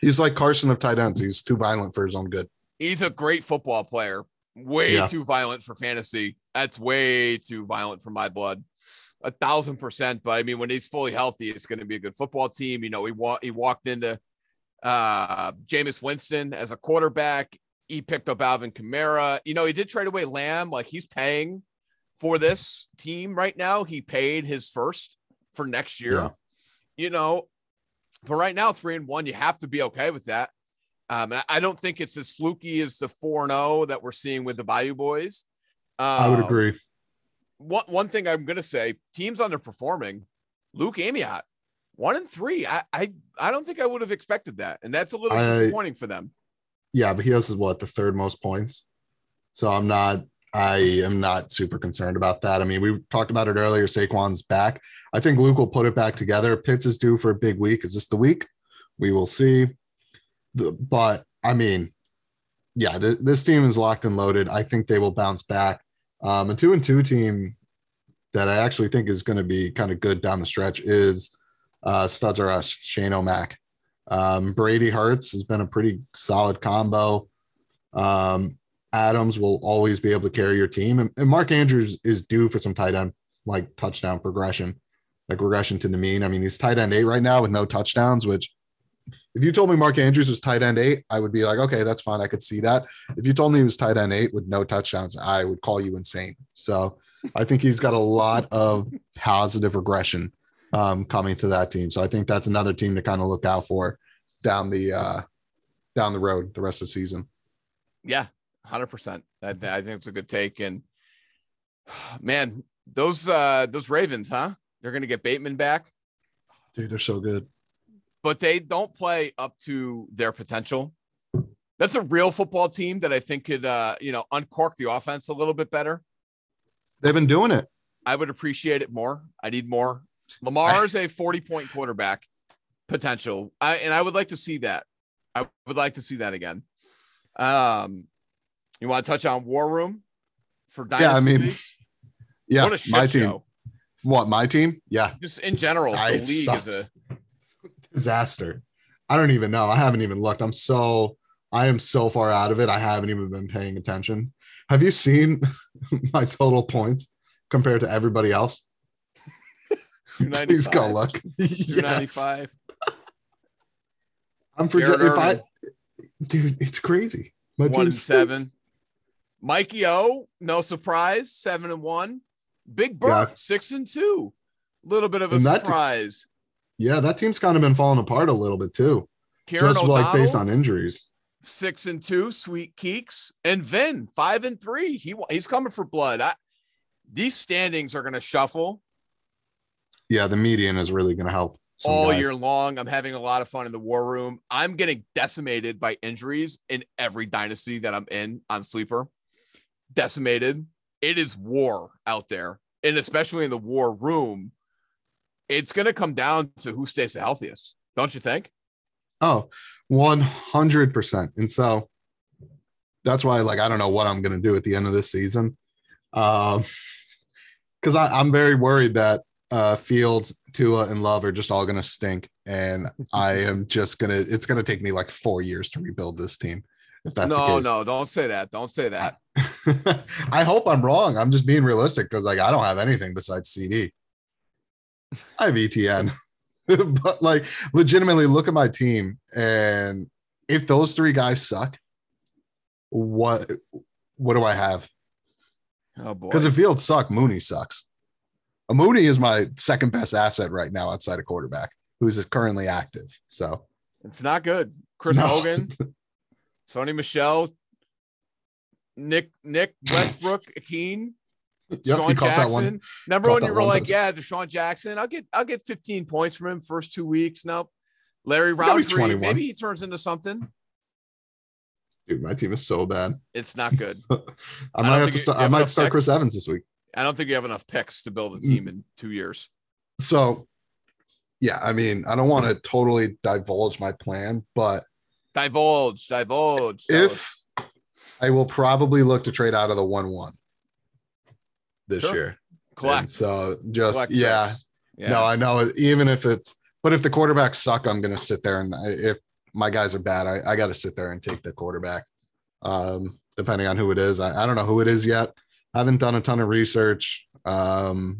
He's like Carson of tight ends. He's too violent for his own good. He's a great football player. Way Yeah. too violent for fantasy. That's way too violent for my blood. A thousand percent. But I mean, when he's fully healthy, it's going to be a good football team. You know, he wa- he walked into uh Jameis Winston as a quarterback. He picked up Alvin Kamara. You know, he did trade away Lamb. Like he's paying for this team right now. He paid his first for next year. Yeah. You know, but right now, three and one, you have to be okay with that. Um, I don't think it's as fluky as the four and zero that we're seeing with the Bayou Boys. I would Um, agree. One one thing I'm gonna say, teams underperforming. Luke Amiot, one and three. I I, I don't think I would have expected that, and that's a little I- disappointing for them. Yeah, but he has what the third most points. So I'm not. I am not super concerned about that. I mean, we talked about it earlier. Saquon's back. I think Luke will put it back together. Pitts is due for a big week. Is this the week? We will see. The- But I mean, yeah, th- this team is locked and loaded. I think they will bounce back. Um, a two and two team that I actually think is going to be kind of good down the stretch is uh, Studs or Us, Shane O'Mac. Um, Brady Hurts has been a pretty solid combo. Um, Adams will always be able to carry your team, and, and Mark Andrews is due for some tight end like touchdown progression, like regression to the mean. I mean, he's tight end eight right now with no touchdowns, which if you told me Mark Andrews was tight end eight, I would be like, okay, that's fine. I could see that. If you told me he was tight end eight with no touchdowns, I would call you insane. So I think he's got a lot of positive regression um, coming to that team. So I think that's another team to kind of look out for down the uh, down the road the rest of the season. Yeah, hundred percent. I, th- I think it's a good take. And man, those uh those Ravens, huh? They're gonna get Bateman back, Dude, they're so good. But they don't play up to their potential. That's a real football team that I think could uh, you know, uncork the offense a little bit better. They've been doing it. I would appreciate it more. I need more. Lamar is a 40 point quarterback potential. I, and I would like to see that. I would like to see that again. Um, you want to touch on War Room for Dynasty Yeah, I mean, leagues? Yeah, what a shit my team. show. What my team? Yeah, Just in general, Ah, the league sucks. is a disaster. I don't even know. I haven't even looked. I'm so I am so far out of it. I haven't even been paying attention. Have you seen my total points compared to everybody else? Please go 295. look. Yes. 295. I'm for Garrett if I dude, it's crazy. My one team and stinks. seven. Mikey O, no surprise, seven and one. Big Bert, Yeah. six and two. A Little bit of a And surprise. Yeah, that team's kind of been falling apart a little bit too. Kieran Just O'Donnell, like based on injuries. six and two, Sweet Keeks, and Vin five and three. He he's coming for blood. I, these standings are going to shuffle Yeah, the median is really going to help. all guys. year long. I'm having a lot of fun in the war room. I'm getting decimated by injuries in every dynasty that I'm in on sleeper. Decimated. It is war out there, and especially in the war room. It's going to come down to who stays the healthiest, don't you think? Oh, 100%. And so that's why, like, I don't know what I'm going to do at the end of this season. Um, because I'm very worried that uh, Fields, Tua, and Love are just all going to stink. And I am just going to, it's going to take me like four years to rebuild this team. If that's no, the case. no, don't say that. Don't say that. I hope I'm wrong. I'm just being realistic because, like, I don't have anything besides CD. I have ETN, but like, legitimately, look at my team, and if those three guys suck, what what do I have? Oh boy. Because if Fields suck, Mooney sucks. A Mooney is my second best asset right now outside of quarterback, who's currently active. So It's not good. Chris No. Hogan, Sony Michel, Nick Nick Westbrook, Akeen, yep, Sean Jackson. one. Caught when you were like. "Yeah, DeSean Jackson, I'll get I'll get 15 points from him first two weeks." Nope. Larry Rountree, maybe he turns into something. Dude, my team is so bad. It's not good. I might have to start. you I might start Chris? Evans this week. I don't think you have enough picks to build a Mm. team in two years. So, yeah, I mean, I don't want to totally divulge my plan, but Divulge, divulge. If-. I will probably look to trade out of the one-one this Sure. year. Collect. And so just Collect yeah, yeah. no, I know. Even if it's, but if the quarterbacks suck, I'm gonna sit there and I, if my guys are bad, I, I got to sit there and take the quarterback. Um, depending on who it is, I, I don't know who it is yet. I haven't done a ton of research. Um,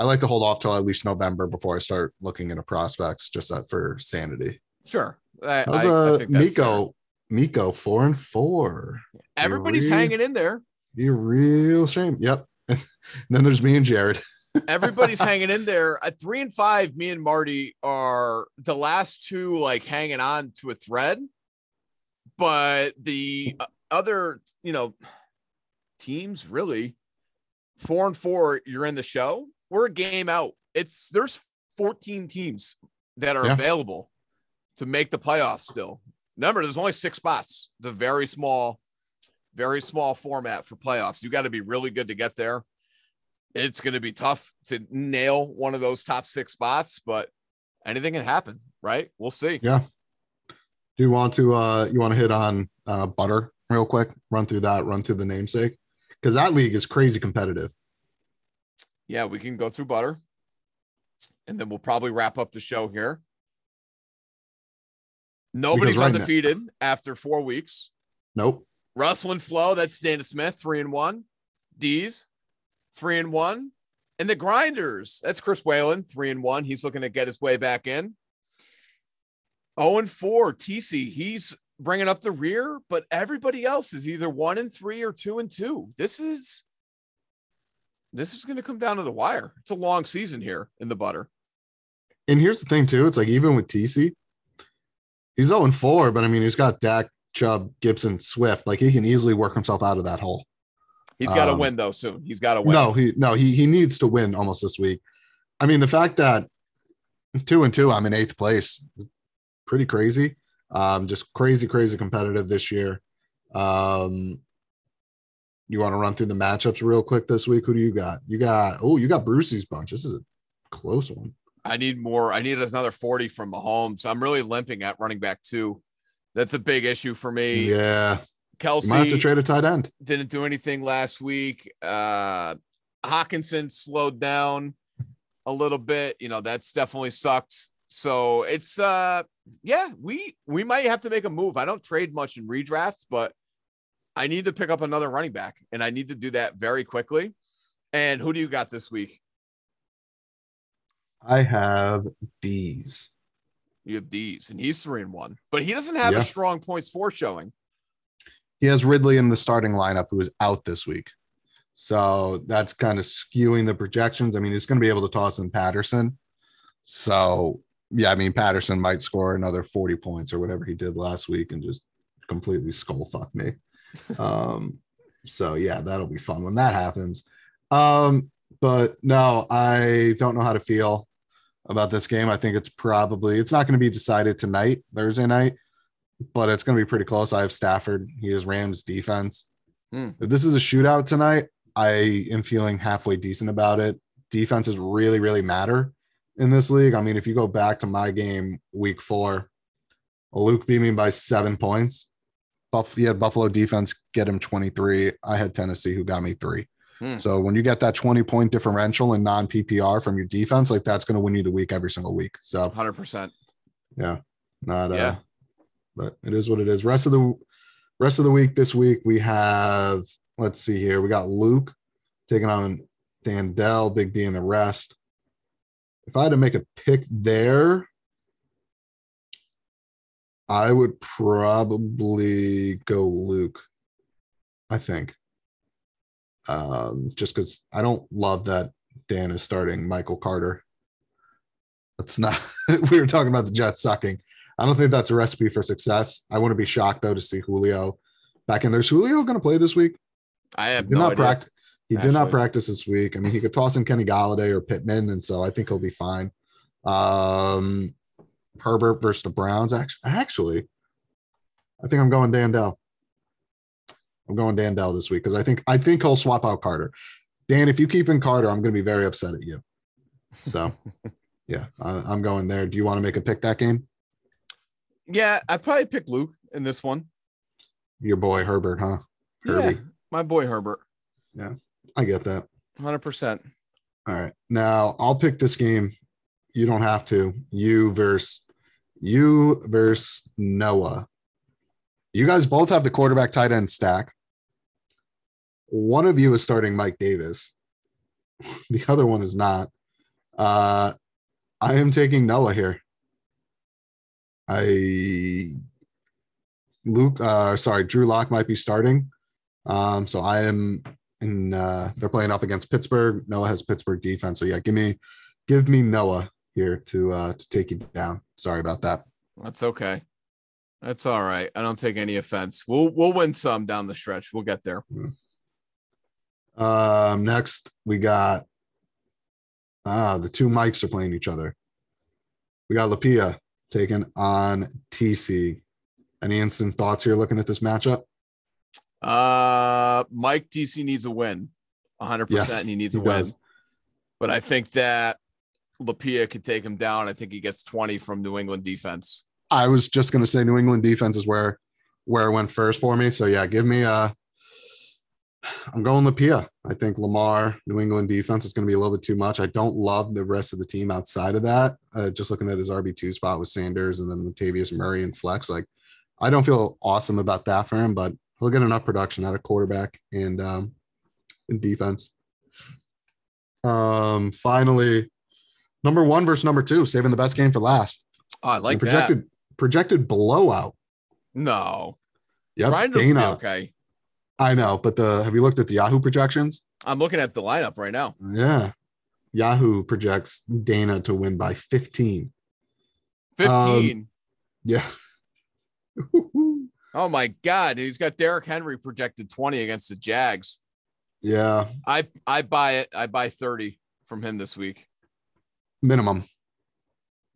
I like to hold off till at least November before I start looking into prospects, just for sanity. Sure. I, I- I uh, think that's fair. Miko? Miko four and four. Everybody's hanging in there. Be a real shame. Yep. and then there's me and Jared. Everybody's hanging in there. At three and five, me and Marty are the last two, like hanging on to a thread. But the other, you know, teams really four and four, you're in the show. We're a game out. It's there's 14 teams that are Yeah. available to make the playoffs still. Remember, there's only six spots. The very small, very small format for playoffs. You got to be really good to get there. It's going to be tough to nail one of those top six spots, but anything can happen, right? We'll see. Yeah. Do you want to uh you want to hit on uh butter real quick? Run through that, run through the namesake. Because that league is crazy competitive. Yeah, we can go through butter. And then we'll probably wrap up the show here. Nobody's right now- undefeated after four weeks. Nope. Russell and Flo, that's Dana Smith, three and one. D's, three and one. And the Grinders, that's Chris Whalen, three and one. He's looking to get his way back in. 0 and four, TC, he's bringing up the rear, but everybody else is either one and three or two and two. This is this is going to come down to the wire. It's a long season here in the butter. And here's the thing too. It's like even with TC, he's 0 and 4, but I mean he's got Dak, Chubb, Gibson, Swift. Like he can easily work himself out of that hole. He's got to Um, win though soon. He's got to win. No, he no, he he needs to win almost this week. I mean, the fact that two and two, I'm in eighth place, pretty crazy. Um, just crazy, crazy competitive this year. Um, you want to run through the matchups real quick this week? Who do you got? You got oh, you got Brucey's bunch. This is a close one. I need more. I need another 40 from Mahomes. I'm really limping at running back two. That's a big issue for me. Yeah, you Kelce might have to trade a tight end. didn't do anything last week. Uh Hockenson slowed down a little bit. You know, that's definitely sucks. So it's uh yeah, we we might have to make a move. I don't trade much in redrafts, but I need to pick up another running back and I need to do that very quickly. And who do you got this week? I have D's. You have D's and he's three and one, but he doesn't have Yeah. a strong points for showing. He has Ridley in the starting lineup, who is out this week. So that's kind of skewing the projections. I mean, he's going to be able to toss in Patterson. So, yeah, I mean, Patterson might score another 40 points or whatever he did last week and just completely skull fuck me. Um, so, yeah, that'll be fun when that happens. Um, but no, I don't know how to feel about this game. I think it's probably, it's not going to be decided tonight, Thursday night but it's going to be pretty close. I have Stafford. He is Rams defense. Hmm. If this is a shootout tonight, I am feeling halfway decent about it. Defenses really, really matter in this league. I mean, if you go back to my game week four, Luke beat me by seven points. Buff, he had Buffalo defense get him 23. I had Tennessee who got me three. Hmm. So when you get that 20 point differential in non PPR from your defense, like that's going to win you the week every single week. So 100%. yeah, not uh, Yeah. but it is what it is. Rest of the rest of the week this week we have let's see here. We got Luke taking on Dandell, Big B, and the rest. If I had to make a pick there, I would probably go Luke. I think. Um, just because I don't love that Dan is starting Michael Carter. That's not we were talking about the Jets sucking. I don't think that's a recipe for success. I wouldn't be shocked though to see Julio back in there. Is Julio going to play this week? I He have did no not idea. practice. He did not practice this week. I mean, he could toss in Kenny Golladay or Pittman, and so I think he'll be fine. Um, Herbert versus the Browns. Actually, actually, I think I'm going Dandell. I'm going Dan Dell this week because I think I think he'll swap out Carter. Dan, if you keep in Carter, I'm going to be very upset at you. So, yeah, I, I'm going there. Do you want to make a pick that game? Yeah, I probably pick Luke in this one. Your boy Herbert, huh? Yeah, Herbie. my boy Herbert. Yeah, I get that. 100%. All right. Now I'll pick this game. You don't have to. You versus you versus Noah. You guys both have the quarterback tight end stack. One of you is starting Mike Davis. The other one is not. Uh I am taking Noah here. I Luke uh sorry, Drew Lock might be starting. Um so I am and uh, they're playing up against Pittsburgh. Noah has Pittsburgh defense, so yeah, give me give me Noah here to uh, to take you down. Sorry about that. That's okay. That's all right. I don't take any offense. We'll we'll win some down the stretch. We'll get there. Um, next we got ah the two mics are playing each other. We got Lapia taking on TC. Any instant thoughts here looking at this matchup? Uh, Mike TC needs a win, 100%, Yes, and he needs he a win. does. But I think that Lapia could take him down. I think he gets 20 from New England defense. I was just gonna say New England defense is where where it went first for me. So yeah, give me uh I'm going Lapia. I think Lamar, New England defense is going to be a little bit too much. I don't love the rest of the team outside of that. Uh, just looking at his RB2 spot with Sanders and then Latavius Murray and Flex, like I don't feel awesome about that for him, but he'll get enough production out of quarterback and um and defense. Um finally, number one versus number two, saving the best game for last. Oh, I like And projected projected blowout. No, will be Dana. okay. I know, but the have you looked at the Yahoo projections? I'm looking at the lineup right now. Yeah. Yahoo projects Dana to win by 15. 15. Um, yeah. oh my God. He's got Derrick Henry projected 20 against the Jags. yeah. I I buy it. I buy 30 from him this week. Minimum.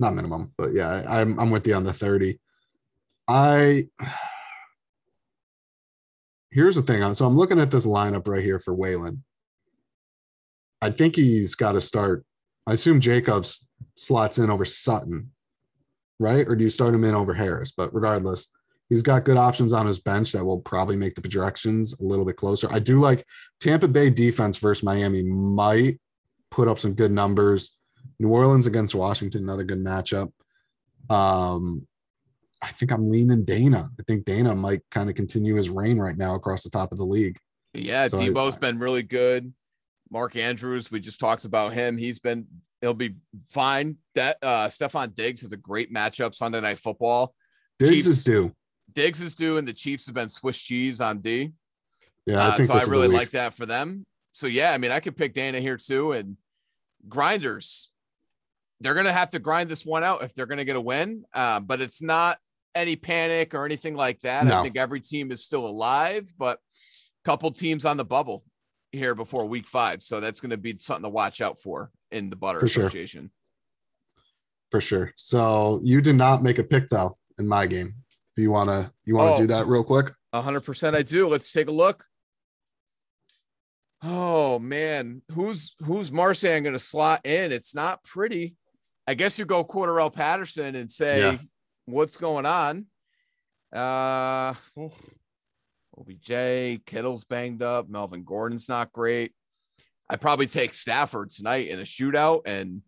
Not minimum, but yeah, I- I'm I'm with you on the 30. I here's the thing. So I'm looking at this lineup right here for Waylon. I think he's got to start. I assume Jacobs slots in over Sutton, right? Or do you start him in over Harris? But regardless, he's got good options on his bench that will probably make the projections a little bit closer. I do like Tampa Bay defense versus Miami might put up some good numbers. New Orleans against Washington, another good matchup. Um, I think I'm leaning Dana. I think Dana might kind of continue his reign right now across the top of the league. Yeah, So I- Deebo's been really good. Mark Andrews, we just talked about him. He's been he'll be fine. That uh Stefon Diggs is a great matchup Sunday night football. Diggs Chiefs. is due. Diggs is due, and the Chiefs have been Swiss cheese on D. Yeah, Uh, I think so I this is the really like that for them. So yeah, I mean, I could pick Dana here too, and grinders. They're gonna have to grind this one out if they're gonna get a win. Um, but it's not any panic or anything like that. I think every team is still alive, but a couple teams on the bubble here before week five. So that's gonna be something to watch out for in the Butter For sure. Association. for sure. So you did not make a pick though in my game. If you wanna you wanna Oh. do that real quick? Hundred percent I do. Let's take a look. Oh man, who's who's Marseille gonna slot in? It's not pretty. I guess you go Cordarrelle Patterson and say Yeah. What's going on. Uh OBJ, Kittle's banged up, Melvin Gordon's not great. I probably take Stafford tonight in a shootout. And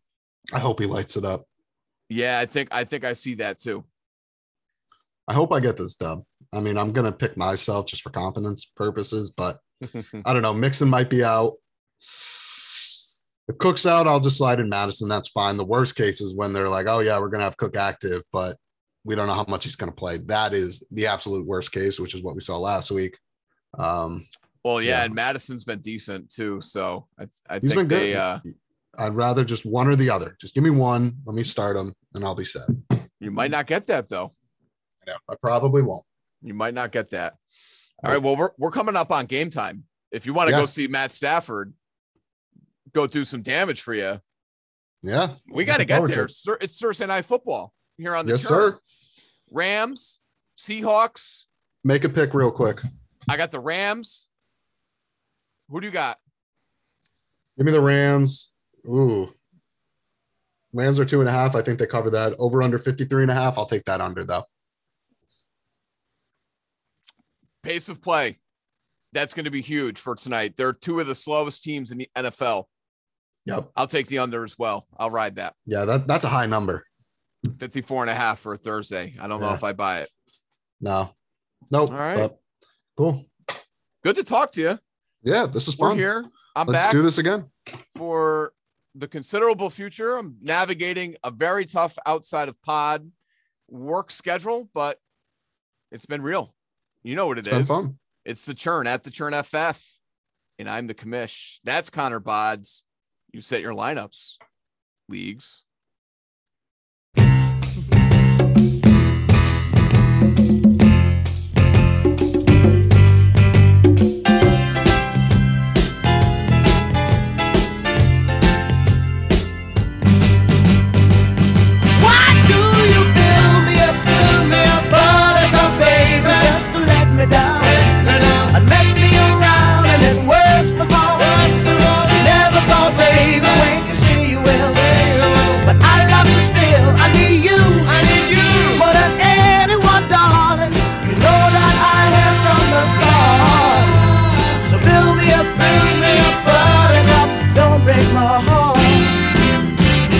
I hope he lights it up. yeah, I think I think I see that too. I hope I get this dub. I mean, I'm gonna pick myself just for confidence purposes, but I don't know. Mixon might be out. If Cook's out, I'll just slide in Mattison. That's fine. The worst case is when they're like, "Oh yeah, we're gonna have Cook active," but we don't know how much he's gonna play. That is the absolute worst case, which is what we saw last week. Um, Well, yeah, Yeah. and Mattison's been decent too. So I, I he's think been they good. uh I'd rather just one or the other. Just give me one. Let me start him, and I'll be set. you might not get that though. I know. I probably won't. You might not get that. All right. Well, we're, we're coming up on game time. If you want to Yeah. go see Matt Stafford, go do some damage for you. Yeah, We got to get there. It's Thursday night football here on the Yes, churn. sir. Rams, Seahawks. Make a pick real quick. I got the Rams. Who do you got? Give me the Rams. Ooh. Rams are two and a half. I think they cover that. Over under 53 and a half. I'll take that under though. Pace of play. That's going to be huge for tonight. They're two of the slowest teams in the NFL. Yep. I'll take the under as well. I'll ride that. Yeah, that, that's a high number. 54 and a half for a Thursday. I don't know if I buy it. No. Nope. All right. but cool. Good to talk to you. Yeah, this is We're fun. here. I'm Let's back do this again. for the considerable future. I'm navigating a very tough outside of pod work schedule, but it's been real. You know what it It's is. It's the churn at the churn FF. And I'm the commish. That's Connor Bods. You set your lineups, leagues.